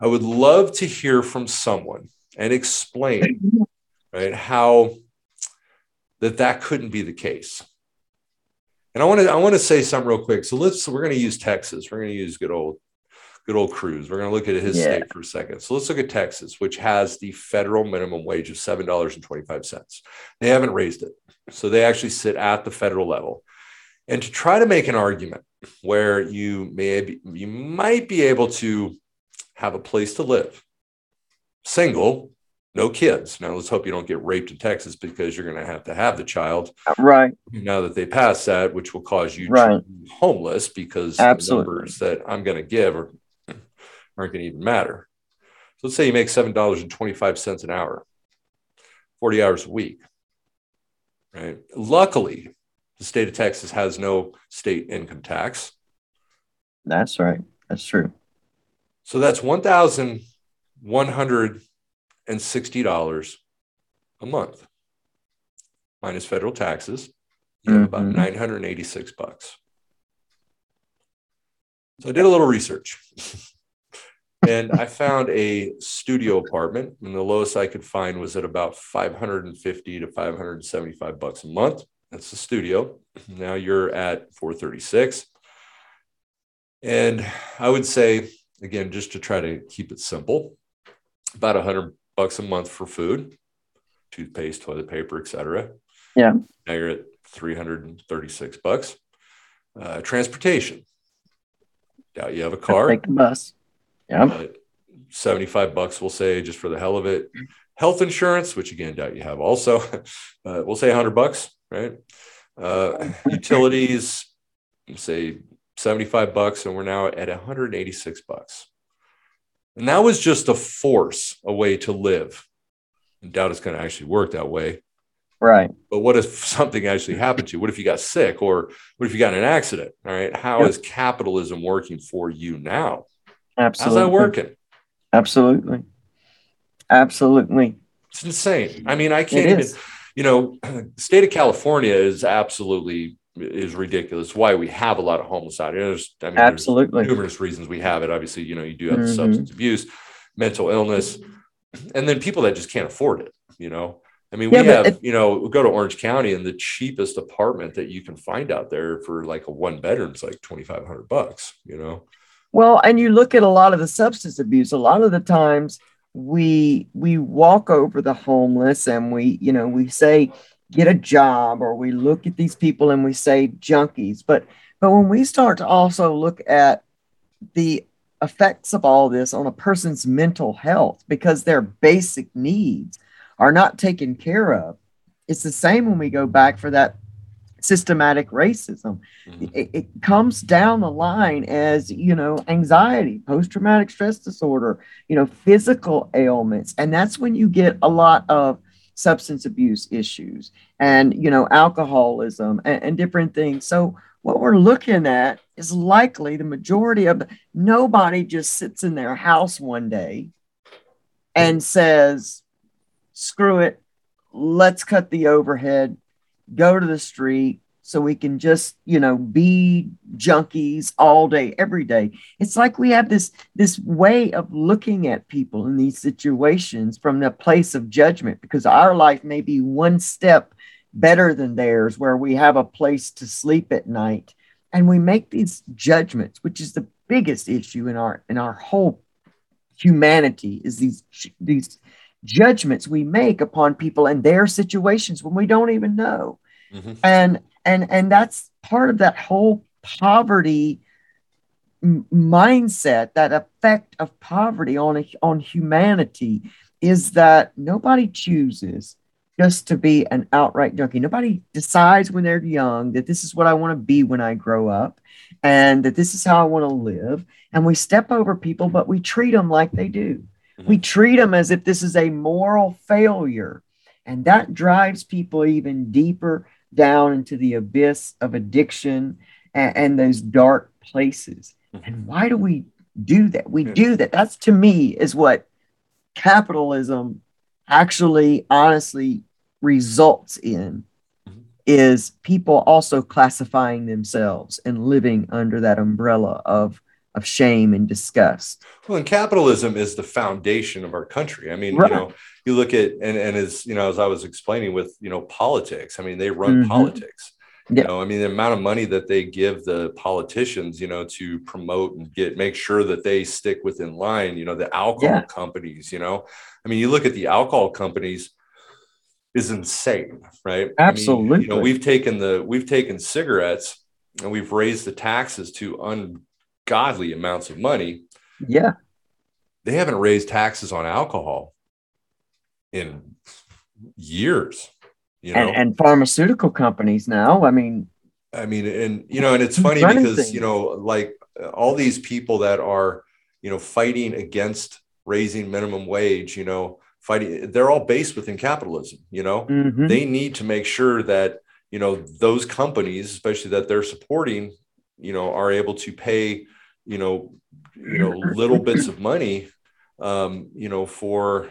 I would love to hear from someone and explain, right, how that that couldn't be the case. And I want to I want to say something real quick. So let's we're going to use Texas. We're going to use good old good old Cruz. We're going to look at his yeah. state for a second. So let's look at Texas, which has the federal minimum wage of seven dollars and twenty five cents. They haven't raised it, so they actually sit at the federal level. And to try to make an argument where you may be, you might be able to have a place to live, single, no kids. Now let's hope you don't get raped in Texas because you're going to have to have the child. Uh, right. Now that they pass that, which will cause you right. to be homeless because Absolutely. the numbers that I'm going to give are, aren't going to even matter. So let's say you make $7.25 an hour, 40 hours a week. Right. Luckily, the state of Texas has no state income tax. That's right. That's true. So that's 1,100 and sixty dollars a month minus federal taxes. You have mm-hmm. about nine hundred and eighty-six bucks. So I did a little research. and I found a studio apartment, and the lowest I could find was at about 550 to 575 bucks a month. That's the studio. Now you're at 436. And I would say, again, just to try to keep it simple, about 100 bucks a month for food, toothpaste, toilet paper, etc. Yeah. Now you're at 336 bucks. Uh, transportation. Doubt you have a car. Take the bus. Yeah. Uh, 75 bucks, we'll say, just for the hell of it. Health insurance, which again, doubt you have also. Uh, we'll say 100 bucks, right? Uh, utilities, say 75 bucks, and we're now at 186 bucks. And that was just a force, a way to live I doubt it's going to actually work that way. Right. But what if something actually happened to you? What if you got sick or what if you got in an accident? All right. How Yep. is capitalism working for you now? Absolutely. How's that working? Absolutely. Absolutely. It's insane. I mean, I can't even, you know, state of California is absolutely is ridiculous. Why we have a lot of homicide. out here. There's, I mean, there's Absolutely. numerous reasons we have it. Obviously, you know, you do have Mhm. substance abuse, mental illness, and then people that just can't afford it. You know, I mean, Yeah, we have, you know, we go to Orange County and the cheapest apartment that you can find out there for like a one bedroom is like twenty five hundred bucks. You know, Well, and you look at a lot of the substance abuse, a lot of the times we we walk over the homeless and we, you know, we say get a job or we look at these people and we say junkies. But but when we start to also look at the effects of all this on a person's mental health because their basic needs are not taken care of. It's the same when we go back for that systematic racism mm-hmm. it, it comes down the line as you know anxiety post-traumatic stress disorder you know physical ailments and that's when you get a lot of substance abuse issues and you know alcoholism and, and different things. So what we're looking at is likely the majority of nobody just sits in their house one day and says screw it. Let's cut the overhead. Go to the street so we can just you know be junkies all day every day it's like we have this this way of looking at people in these situations from the place of judgment because our life may be one step better than theirs where we have a place to sleep at night and we make these judgments which is the biggest issue in our in our whole humanity is these these judgments we make upon people and their situations when we don't even know Mhm. and and and that's part of that whole poverty m- mindset that effect of poverty on a, on humanity is that nobody chooses just to be an outright junkie. Nobody decides when they're young that this is what i want to be when i grow up and that this is how i want to live. And we step over people but we treat them like they do. Mm-hmm. We treat them as if this is a moral failure. And that drives people even deeper down into the abyss of addiction and, and those dark places. Mm-hmm. And why do we do that? We do that. That's to me is what capitalism actually honestly results in mm-hmm. is people also classifying themselves and living under that umbrella of of shame and disgust. Well, and capitalism is the foundation of our country. I mean, Right. you know, you look at and and as you know, as I was explaining with you know politics. I mean, they run Mhm. politics. Yeah. You know, I mean, the amount of money that they give the politicians, you know, to promote and get make sure that they stick within line. You know, the alcohol Yeah. companies. You know, I mean, you look at the alcohol companies is insane, right? I mean, you know, we've taken the we've taken cigarettes and we've raised the taxes to ungodly amounts of money Yeah. they haven't raised taxes on alcohol in years you know? And, and pharmaceutical companies now, I mean, i mean and you know and it's funny because you know like all these people that are you know fighting against raising minimum wage you know fighting they're all based within capitalism you know? Mhm. they need to make sure that you know those companies especially that they're supporting you know are able to pay you know you know little bits of money um you know for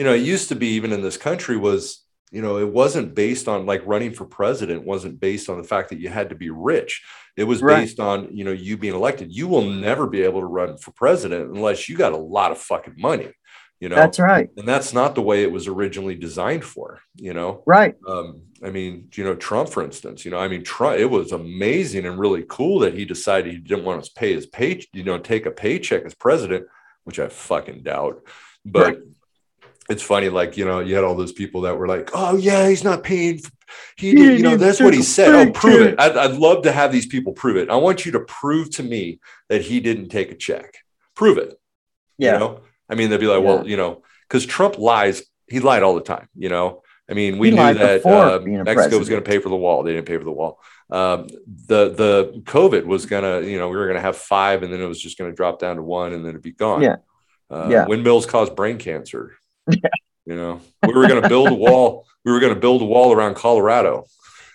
you know it used to be even in this country was you know it wasn't based on like running for president wasn't based on the fact that you had to be rich it was Right. based on you know you being elected you will never be able to run for president unless you got a lot of fucking money you know that's right. and that's not the way it was originally designed for you know Right. um, I mean, you know, Trump, for instance, you know, I mean, Trump, it was amazing and really cool that he decided he didn't want to pay his pay, you know, take a paycheck as president, which I fucking doubt. But Right. It's funny, like, you know, you had all those people that were like, oh, yeah, he's not paying. For, he did, you know, that's what he said. Oh, prove it. I'd, I'd love to have these people prove it. I want you to prove to me that he didn't take a check. Prove it. Yeah. You know, I mean, they'd be like, well, you know, because Trump lies, he lied all the time, you know. I mean, we He knew that uh, Mexico was going to pay for the wall. They didn't pay for the wall. Um, the the COVID was gonna, you know, we were gonna have five, and then it was just gonna drop down to one, and then it'd be gone. Yeah. Uh, Yeah. Windmills cause brain cancer. You know, we were going to build a wall. We were going to build a wall around Colorado.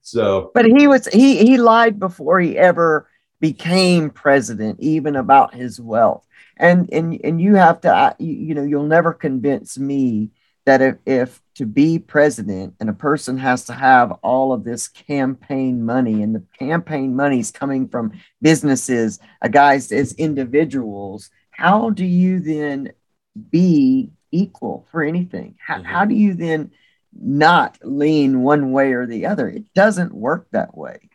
so, but he was he he lied before he ever became president, even about his wealth. And and and you have to, you, you know, you'll never convince me that if, if to be president and a person has to have all of this campaign money and the campaign money is coming from businesses, uh, guys as individuals, how do you then be equal for anything? How, mm-hmm. how do you then not lean one way or the other? It doesn't work that way.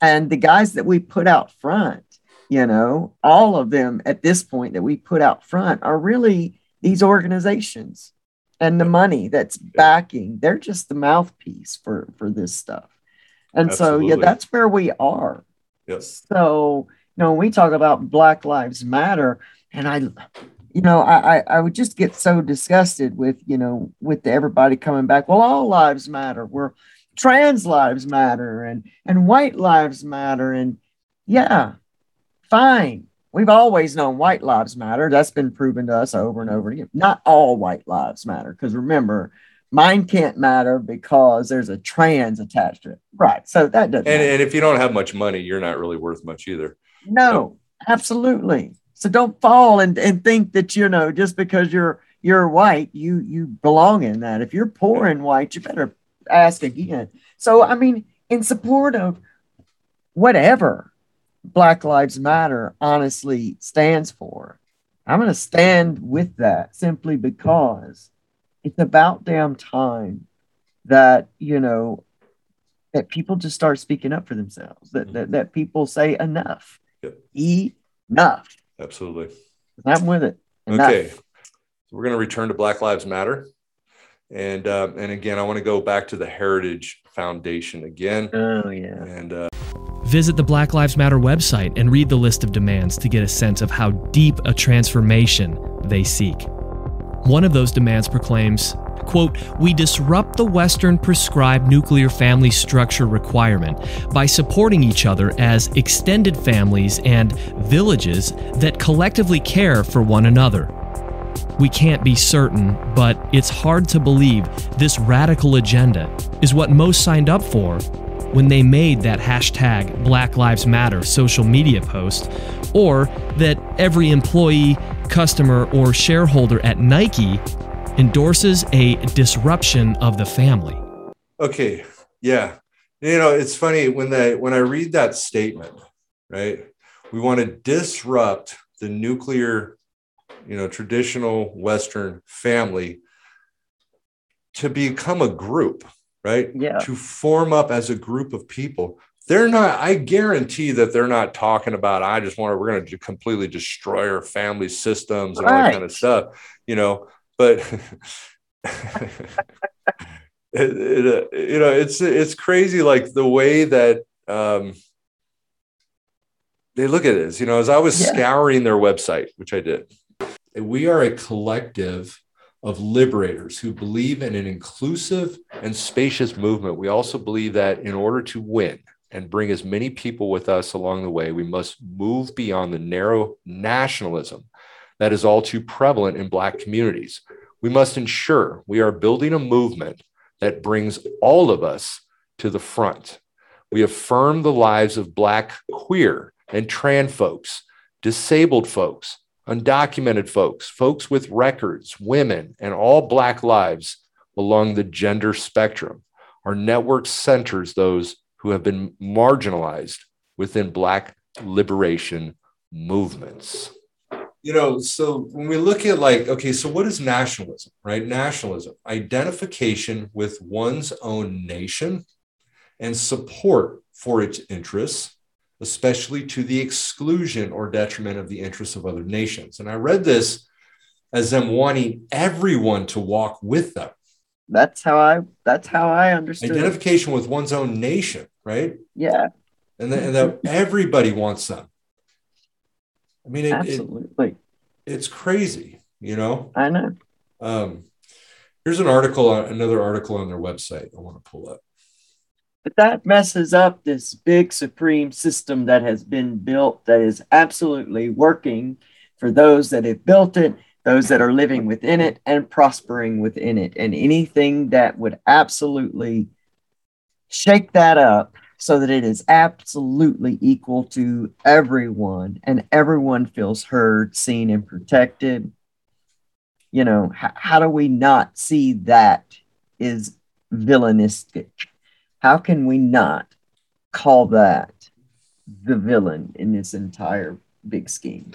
And the guys that we put out front, you know, all of them at this point that we put out front are really these organizations and the money that's backing they're just the mouthpiece for for this stuff. And Absolutely. so yeah that's where we are. Yes so you know when we talk about black lives matter and i you know i i would just get so disgusted with you know with the, everybody coming back well all lives matter. We're trans lives matter and and white lives matter. And yeah fine We've always known white lives matter. That's been proven to us over and over again. Not all white lives matter, because remember, mine can't matter because there's a trans attached to it. Right. So that doesn't. And, and if you don't have much money, you're not really worth much either. No, no. absolutely. So don't fall and, and think that you know just because you're you're white, you you belong in that. If you're poor and white, you better ask again. So I mean, in support of whatever Black Lives Matter honestly stands for. I'm going to stand with that simply because it's about damn time that, you know, that people just start speaking up for themselves, that, that, that people say enough. Yep. Enough. Absolutely. I'm with it. Enough. Okay. So we're going to return to Black Lives Matter. And uh, and again, I want to go back to the Heritage Foundation again. Oh yeah. And uh, Visit the Black Lives Matter website and read the list of demands to get a sense of how deep a transformation they seek. One of those demands proclaims, quote, we disrupt the Western prescribed nuclear family structure requirement by supporting each other as extended families and villages that collectively care for one another. We can't be certain, but it's hard to believe this radical agenda is what most signed up for when they made that hashtag Black Lives Matter social media post, or that every employee, customer, or shareholder at Nike endorses a disruption of the family. Okay, yeah. You know, it's funny when they when I read that statement, right? We want to disrupt the nuclear, you know, traditional Western family to become a group right? Yeah. To form up as a group of people. They're not, I guarantee that they're not talking about, I just want to, we're going to completely destroy our family systems and right. all that kind of stuff, you know, but it, it, uh, you know, it's, it's crazy. Like the way that, um, they look at this, you know, as I was yeah. scouring their website, which I did, we are a collective of liberators who believe in an inclusive and spacious movement. We also believe that in order to win and bring as many people with us along the way, we must move beyond the narrow nationalism that is all too prevalent in Black communities. We must ensure we are building a movement that brings all of us to the front. We affirm the lives of Black, queer, and trans folks, disabled folks, undocumented folks, folks with records, women, and all Black lives along the gender spectrum. Our network centers those who have been marginalized within Black liberation movements. You know, so when we look at like, okay, so what is nationalism, right? Nationalism, identification with one's own nation and support for its interests especially to the exclusion or detriment of the interests of other nations. And I read this as them wanting everyone to walk with them. That's how I that's how I understood identification it. with one's own nation, right? Yeah. And, the, and that everybody wants them. I mean, it, absolutely. It, it's crazy, you know. I know. Um, here's an article, another article on their website. I want to pull up. But that messes up this big supreme system that has been built that is absolutely working for those that have built it, those that are living within it, and prospering within it. And anything that would absolutely shake that up so that it is absolutely equal to everyone and everyone feels heard, seen, and protected. You know, h- how do we not see that is villainistic? How can we not call that the villain in this entire big scheme?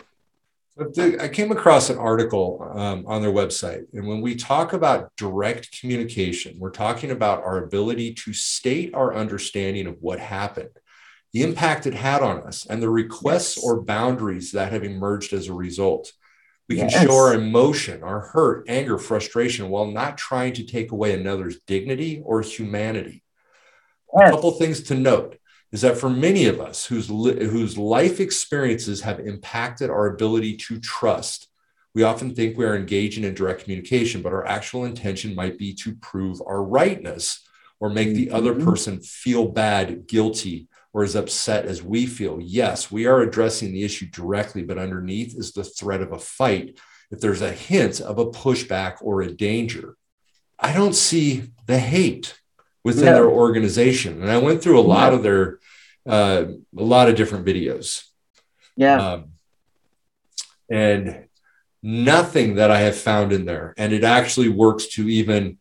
I came across an article um, on their website. And when we talk about direct communication, we're talking about our ability to state our understanding of what happened, the impact it had on us, and the requests yes. or boundaries that have emerged as a result. We yes. can show our emotion, our hurt, anger, frustration while not trying to take away another's dignity or humanity. Yes. A couple things to note is that for many of us whose, li- whose life experiences have impacted our ability to trust, we often think we are engaging in direct communication, but our actual intention might be to prove our rightness or make the other mm-hmm. person feel bad, guilty, or as upset as we feel. Yes, we are addressing the issue directly, but underneath is the threat of a fight. If there's a hint of a pushback or a danger, I don't see the hate within no. their organization. And I went through a lot of their uh, a lot of different videos. Yeah. Um, and nothing that I have found in there, and it actually works to even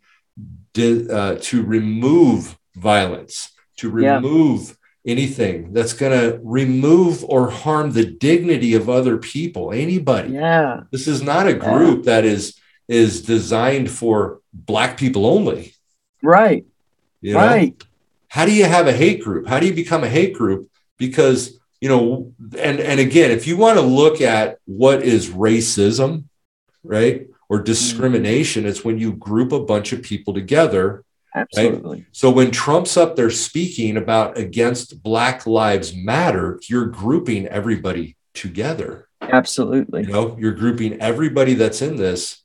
di- uh, to remove violence, to remove yeah. anything that's going to remove or harm the dignity of other people, anybody. Yeah. This is not a group yeah. that is is designed for black people only. Right. You know? Right how do you have a hate group? How do you become a hate group? Because, you know, and, and again, if you want to look at what is racism, right, or mm-hmm. discrimination, it's when you group a bunch of people together. Absolutely. Right? So when Trump's up there speaking about against Black Lives Matter, you're grouping everybody together. Absolutely. You know, you're grouping everybody that's in this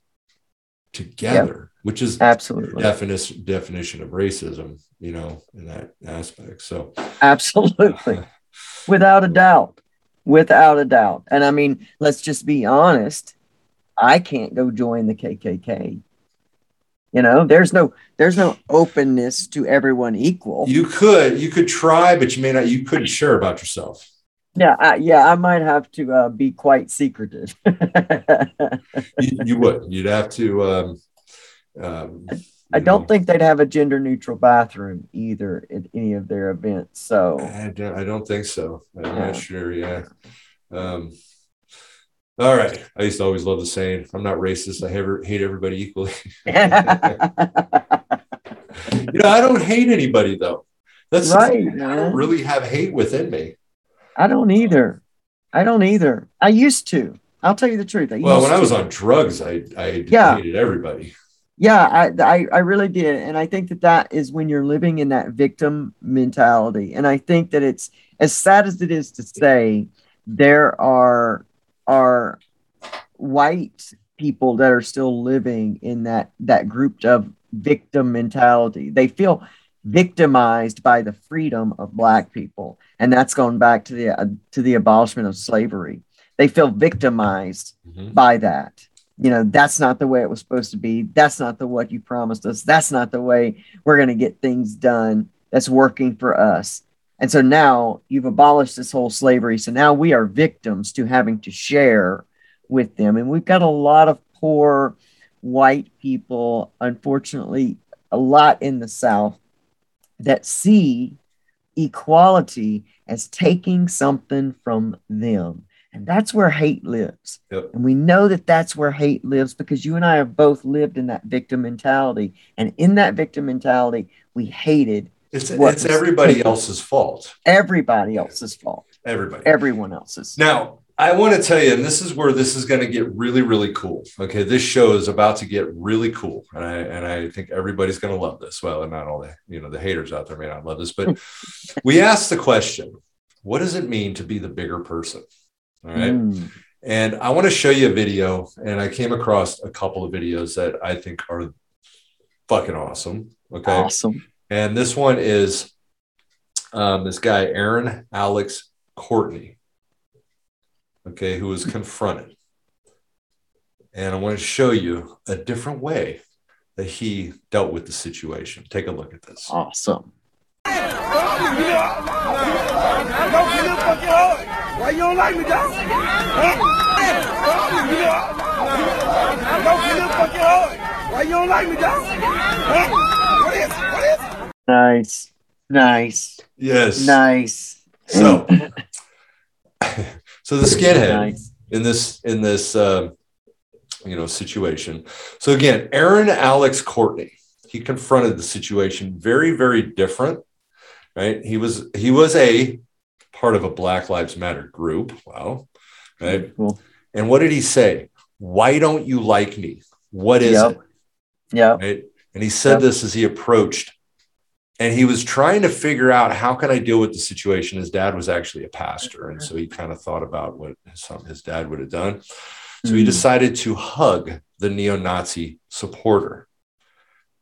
together. Which is absolutely definition definition of racism you know, in that aspect. So absolutely, without a doubt, without a doubt. And I mean, let's just be honest. I can't go join the KKK. You know, there's no there's no openness to everyone equal. You could you could try, but you may not. You couldn't share about yourself. Yeah, I, yeah, I might have to uh, be quite secretive. you, you, would. You'd have to. Um, um, I don't know. think they'd have a gender neutral bathroom either at any of their events. So I don't, I don't think so. I'm yeah. not sure. Yeah. Um, all right. I used to always love the saying, I'm not racist. I hate everybody equally. you know, I don't hate anybody though. That's right. I don't really have hate within me. I don't either. I don't either. I used to. I'll tell you the truth. well, when to. I was on drugs, I, I yeah. hated everybody yeah I, I, I really did and i think that that is when you're living in that victim mentality and i think that it's as sad as it is to say there are are white people that are still living in that that group of victim mentality. They feel victimized by the freedom of black people and that's going back to the uh, to the abolishment of slavery. They feel victimized mm-hmm. by that you know that's not the way it was supposed to be. That's not the what you promised us. That's not the way we're going to get things done that's working for us. And so now you've abolished this whole slavery. So now we are victims to having to share with them. And we've got a lot of poor white people unfortunately a lot in the south that see equality as taking something from them and that's where hate lives. Yep. And we know that that's where hate lives because you and I have both lived in that victim mentality. And in that victim mentality, we hated. It's, it's everybody else's fault. Everybody else's fault. Everybody. Everyone else's. Now, I want to tell you, and this is where this is going to get really, really cool. Okay, this show is about to get really cool, and I and I think everybody's going to love this. Well, and not all the you know the haters out there may not love this, but we asked the question: What does it mean to be the bigger person? All right. Mm. And I want to show you a video, and I came across a couple of videos that I think are fucking awesome. Okay. Awesome. And this one is um, this guy, Aaron Alex Courtney, okay, who was confronted. And I want to show you a different way that he dealt with the situation. Take a look at this. Awesome. Why you don't like me, dog? Huh? fucking hard. Why you don't like me, dog? Huh? What is? What is? Nice. Nice. Yes. Nice. So, so the skinhead Nice. in this in this uh, you know situation. So again, Aaron Alex Courtney, he confronted the situation very very different, right? He was he was a part of a Black Lives Matter group. Wow, right? Cool. And what did he say? Why don't you like me? What is Yep. it? Yep. right? And he said Yep. this as he approached, and he was trying to figure out how can I deal with the situation. His dad was actually a pastor, and so he kind of thought about what his, his dad would have done. So he Mm. decided to hug the neo-Nazi supporter.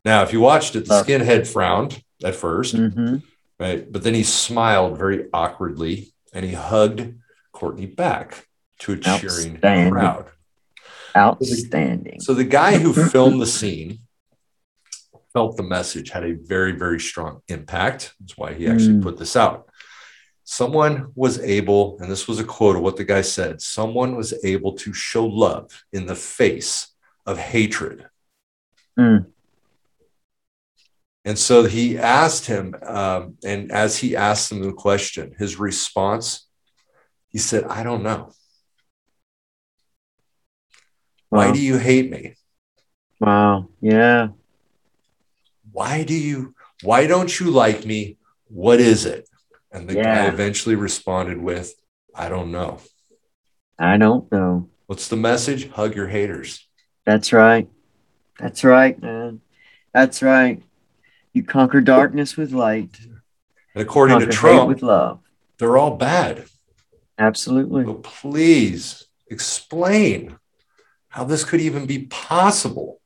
Now, if you watched it, the skinhead frowned at 1st hmm right? But then he smiled very awkwardly, and he hugged Courtney back to a cheering crowd. Outstanding. So the guy who filmed the scene felt the message had a very, very strong impact. That's why he actually Mm. put this out. Someone was able, and this was a quote of what the guy said someone was able to show love in the face of hatred. Mm. And so he asked him, um, and as he asked him the question, his response, he said, I don't know. Why Wow. do you hate me? Wow. Yeah. why do you why don't you like me what is it and the guy eventually responded with i don't know I don't know. what's the message hug your haters That's right. That's right, man. That's right. You conquer darkness with light. and according to trump with love. they're all bad Absolutely. so please explain how this could even be possible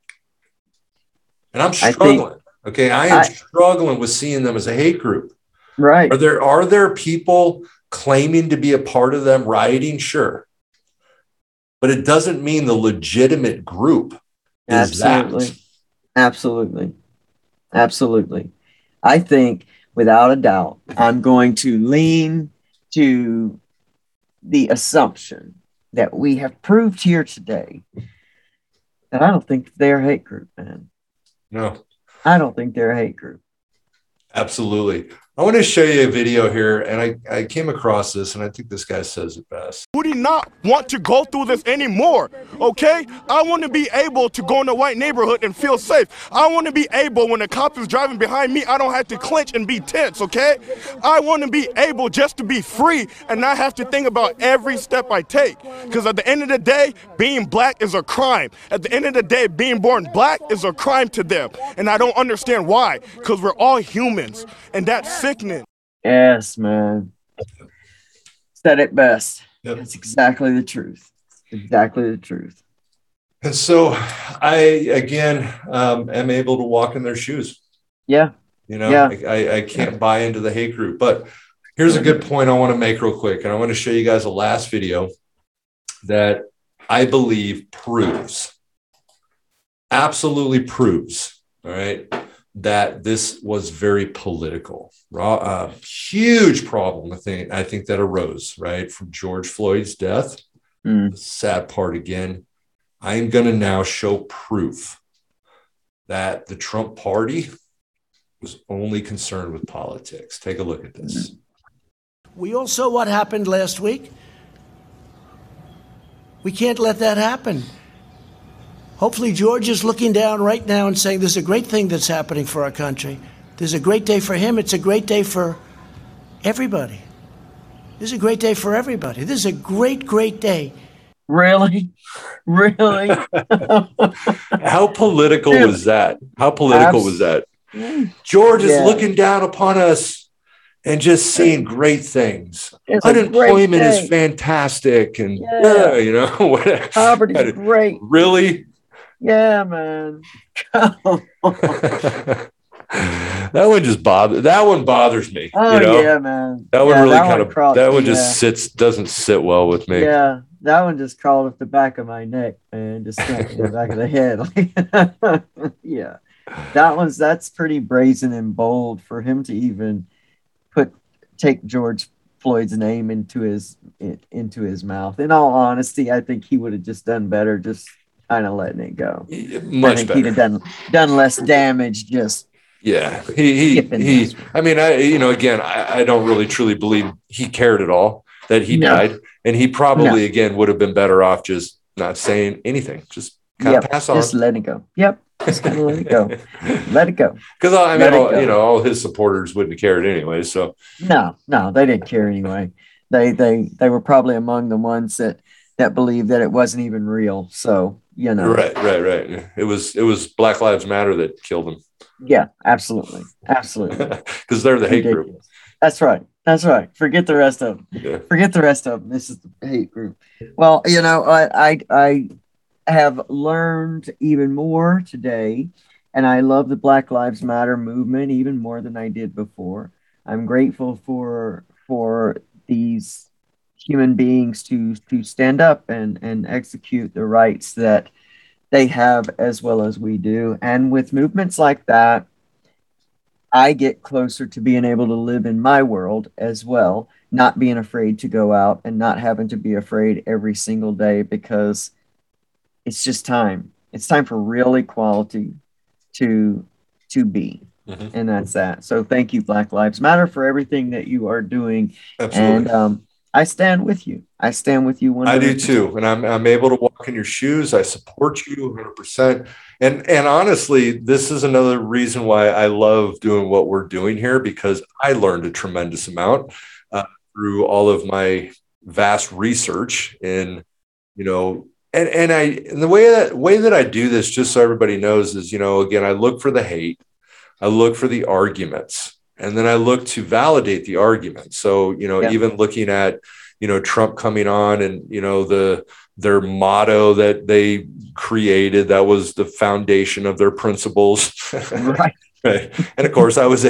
and i'm I think- struggling okay i am I- struggling with seeing them as a hate group Right. Are there are there people claiming to be a part of them rioting? Sure. But it doesn't mean the legitimate group is Absolutely. that. Absolutely. Absolutely. I think without a doubt, I'm going to lean to the assumption that we have proved here today that I don't think they're a hate group, man. No, I don't think they're a hate group. absolutely. I want to show you a video here, and I, I came across this, and I think this guy says it best. Who do not want to go through this anymore? Okay? I want to be able to go in a white neighborhood and feel safe. I want to be able, when a cop is driving behind me, I don't have to clench and be tense, okay? I want to be able just to be free and not have to think about every step I take. Because at the end of the day, being black is a crime. At the end of the day, being born black is a crime to them. And I don't understand why. Because we're all humans. And that's sickening. Yes, man. Said it best. Yep. That's exactly the truth. Exactly the truth. And so I, again, um, am able to walk in their shoes. Yeah. You know, Yeah. I, I, I can't buy into the hate group. But here's a good point I want to make real quick. And I want to show you guys a last video that I believe proves, absolutely proves, all right, that this was very political. Raw, uh, huge problem, I think, I think that arose, right, from George Floyd's death. Mm. Sad part again, I am going to now show proof that the Trump party was only concerned with politics. Take a look at this. We all saw what happened last week. We can't let that happen. Hopefully, George is looking down right now and saying, There's a great thing that's happening for our country. There's a great day for him. It's a great day for everybody. This is a great day for everybody. This is a great, great day. Really? Really? How political Really? was that? How political was that? George is looking down upon us and just seeing great things. It's a great Unemployment is fantastic, and Yeah. yeah, you know, what- Poverty's great. really. Yeah, man. that one just bothers. That one bothers me. Oh you know? yeah, man. That one Yeah, really that kind one of crossed- that one yeah. just sits doesn't sit well with me. Yeah, that one just crawled up the back of my neck and just the back of the head. yeah, that one's that's pretty brazen and bold for him to even put take George Floyd's name into his into his mouth. In all honesty, I think he would have just done better, just kind of letting it go. Much I think better. he'd have done done less damage. Just Yeah, he he, he. I mean, I you know, again, I, I don't really truly believe he cared at all that he No. died, and he probably again would have been better off just not saying anything, just kind yep, of pass on. just let it go. Yep, just gonna let it go. Let it go. Because I mean, all, you know, all his supporters wouldn't have cared anyway. So No, no, they didn't care anyway. They they they were probably among the ones that that believed that it wasn't even real. So you know, right, right, right. It was it was Black Lives Matter that killed him yeah, absolutely, absolutely. because they're the hate group. That's right. That's right. Forget the rest of them. Yeah. Forget the rest of them. This is the hate group. Well, you know, I I, I have learned even more today, and I love the Black Lives Matter movement even more than I did before. I'm grateful for for these human beings to to stand up and and execute the rights that they have as well as we do. And with movements like that, I get closer to being able to live in my world as well, not being afraid to go out and not having to be afraid every single day because it's just time. It's time for real equality to to be. Mhm. And that's that. So thank you, Black Lives Matter, for everything that you are doing. Absolutely. And um, I stand with you. I stand with you. 100%. I do too, and I'm I'm able to walk in your shoes. I support you 100. percent And and honestly, this is another reason why I love doing what we're doing here because I learned a tremendous amount uh, through all of my vast research in, you know, and and I and the way that way that I do this, just so everybody knows, is you know, again, I look for the hate, I look for the arguments, and then I look to validate the argument. So you know, Yeah. even looking at you know Trump coming on and you know the their motto that they created that was the foundation of their principles Right. right and of course i was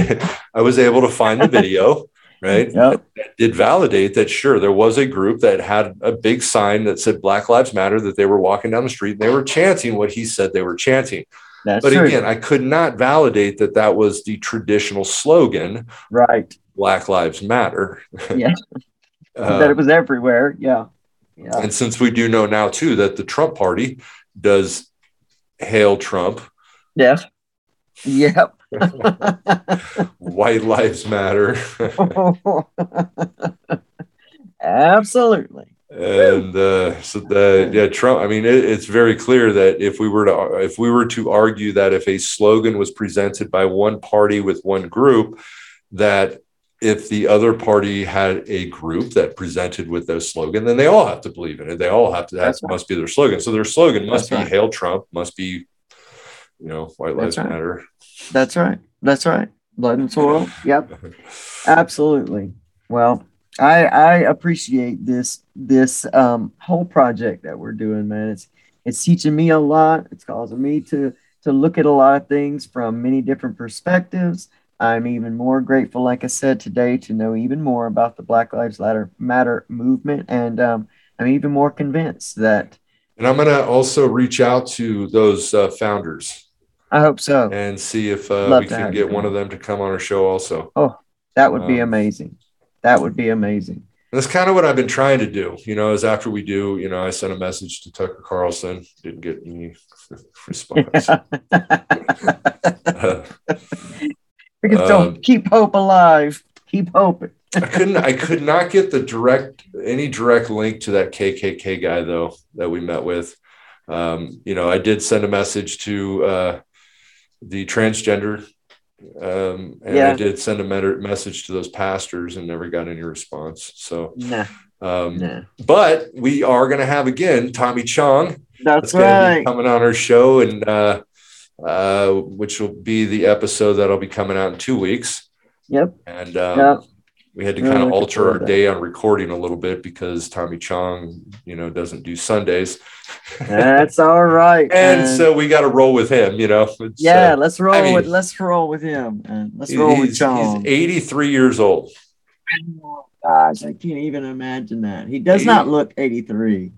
i was able to find the video right Yep. that did validate that sure there was a group that had a big sign that said black lives matter that they were walking down the street and they were chanting what he said they were chanting That's but true. again i could not validate that that was the traditional slogan right. black lives matter Yeah. Uh, that it was everywhere. Yeah. Yeah. And since we do know now too that the Trump party does hail Trump, Yeah. Yep. white lives matter, Absolutely. And uh, so the yeah Trump. I mean, it, it's very clear that if we were to if we were to argue that if a slogan was presented by one party with one group, that if the other party had a group that presented with their slogan, then they all have to believe in it. They all have to. That That's right. must be their slogan. So their slogan must That's be right. "Hail Trump." Must be, you know, white lives That's right. matter. That's right. That's right. Blood and soil. Yep. Absolutely. Well, I I appreciate this this um whole project that we're doing, man. It's it's teaching me a lot. It's causing me to to look at a lot of things from many different perspectives. I'm even more grateful, like I said today, to know even more about the Black Lives Matter Matter movement, and um, I'm even more convinced that And I'm going to also reach out to those uh, founders I hope so. and see if uh, we can get one of them to come on our show also. Oh, that would be Um, amazing. That would be amazing. That's kind of what I've been trying to do. You know, is after we do, you know, I sent a message to Tucker Carlson, didn't get any response. Uh, We can still Um, keep hope alive. Keep hoping. I couldn't, I could not get the direct, any direct link to that KKK guy though that we met with. Um, you know, I did send a message to uh, the transgender, um, and I did send a met- message to those pastors and never got any response. So, Nah, um, nah. but we are going to have again Tommy Chong That's be right. coming on our show, and uh, uh, which will be the episode that'll be coming out in two weeks. Yep. And um, Yep. We had to kind of alter our that. day on recording a little bit because Tommy Chong, you know, doesn't do Sundays. That's all right. and man. so we got to roll with him, you know. It's, yeah, uh, let's roll I mean- with let's roll with him. man. let's roll with he's, he's 83 years old. gosh, I can't even imagine that. He does not look 83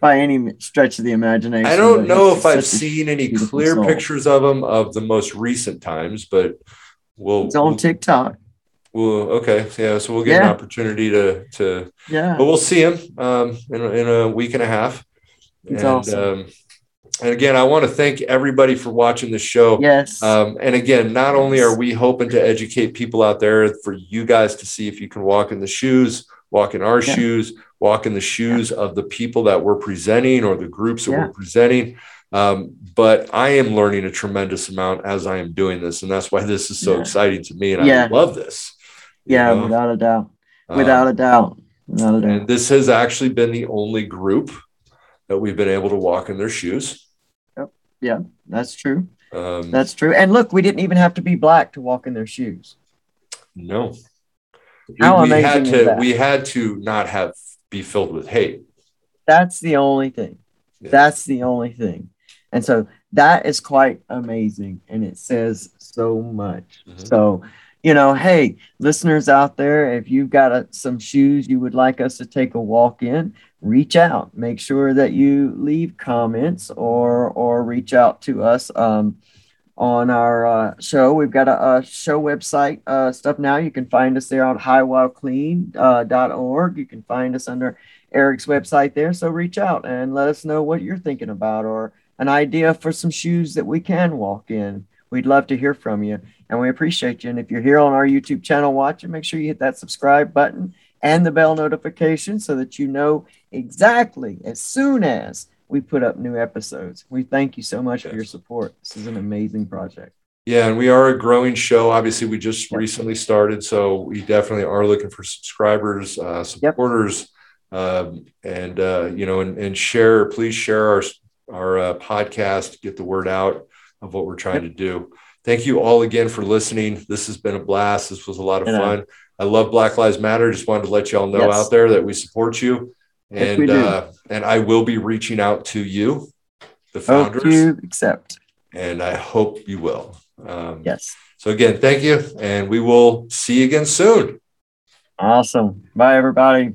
by any stretch of the imagination. I don't know if I've seen any clear soul. pictures of him of the most recent times, but we'll, It's on we'll, TikTok. We'll- okay, yeah. So we'll get an opportunity to to, Yeah. but we'll see him um, in a, in a week and a half. It's and awesome. um, and again, I want to thank everybody for watching the show. Yes. Um, and again, not only are we hoping to educate people out there for you guys to see if you can walk in the shoes, walk in our Yeah. shoes, walk in the shoes of the people that we're presenting or the groups that Yeah. we're presenting. Um, but I am learning a tremendous amount as I am doing this. And that's why this is so Yeah. exciting to me. And Yeah. I love this. Yeah, know? without a doubt. Um, Without a doubt. Without a doubt. and this has actually been the only group that we've been able to walk in their shoes. Yep. Yeah, that's true. Um, That's true. And look, we didn't even have to be black to walk in their shoes. No. We, How we had amazing is to that? we had to not have be filled with hate. That's the only thing. Yeah. That's the only thing. And so that is quite amazing. And it says so much. Mhm. So, you know, hey, listeners out there, if you've got a, some shoes you would like us to take a walk in, reach out. Make sure that you leave comments or or reach out to us um, on our uh, show. We've got a, a show website uh, stuff now. You can find us there on highwildclean.org. Uh, you can find us under Eric's website there. So reach out and let us know what you're thinking about or an idea for some shoes that we can walk in. We'd love to hear from you and we appreciate you. And if you're here on our YouTube channel watching, make sure you hit that subscribe button and the bell notification so that you know exactly as soon as we put up new episodes. We thank you so much for your support. This is an amazing project. Yeah, and we are a growing show. Obviously, we just Yep. recently started, so we definitely are looking for subscribers, uh, supporters, um, and uh, you know, and, and share. Please share our our uh, podcast, get the word out of what we're trying to do. Thank you all again for listening. This has been a blast. This was a lot of And, uh, fun. I love Black Lives Matter. Just wanted to let y'all know Yes. out there that we support you, Yes, and do. uh, and I will be reaching out to you, the Hope founders, you accept. and I hope you will. Um, Yes. so again, thank you, and we will see you again soon. Awesome. Bye, everybody.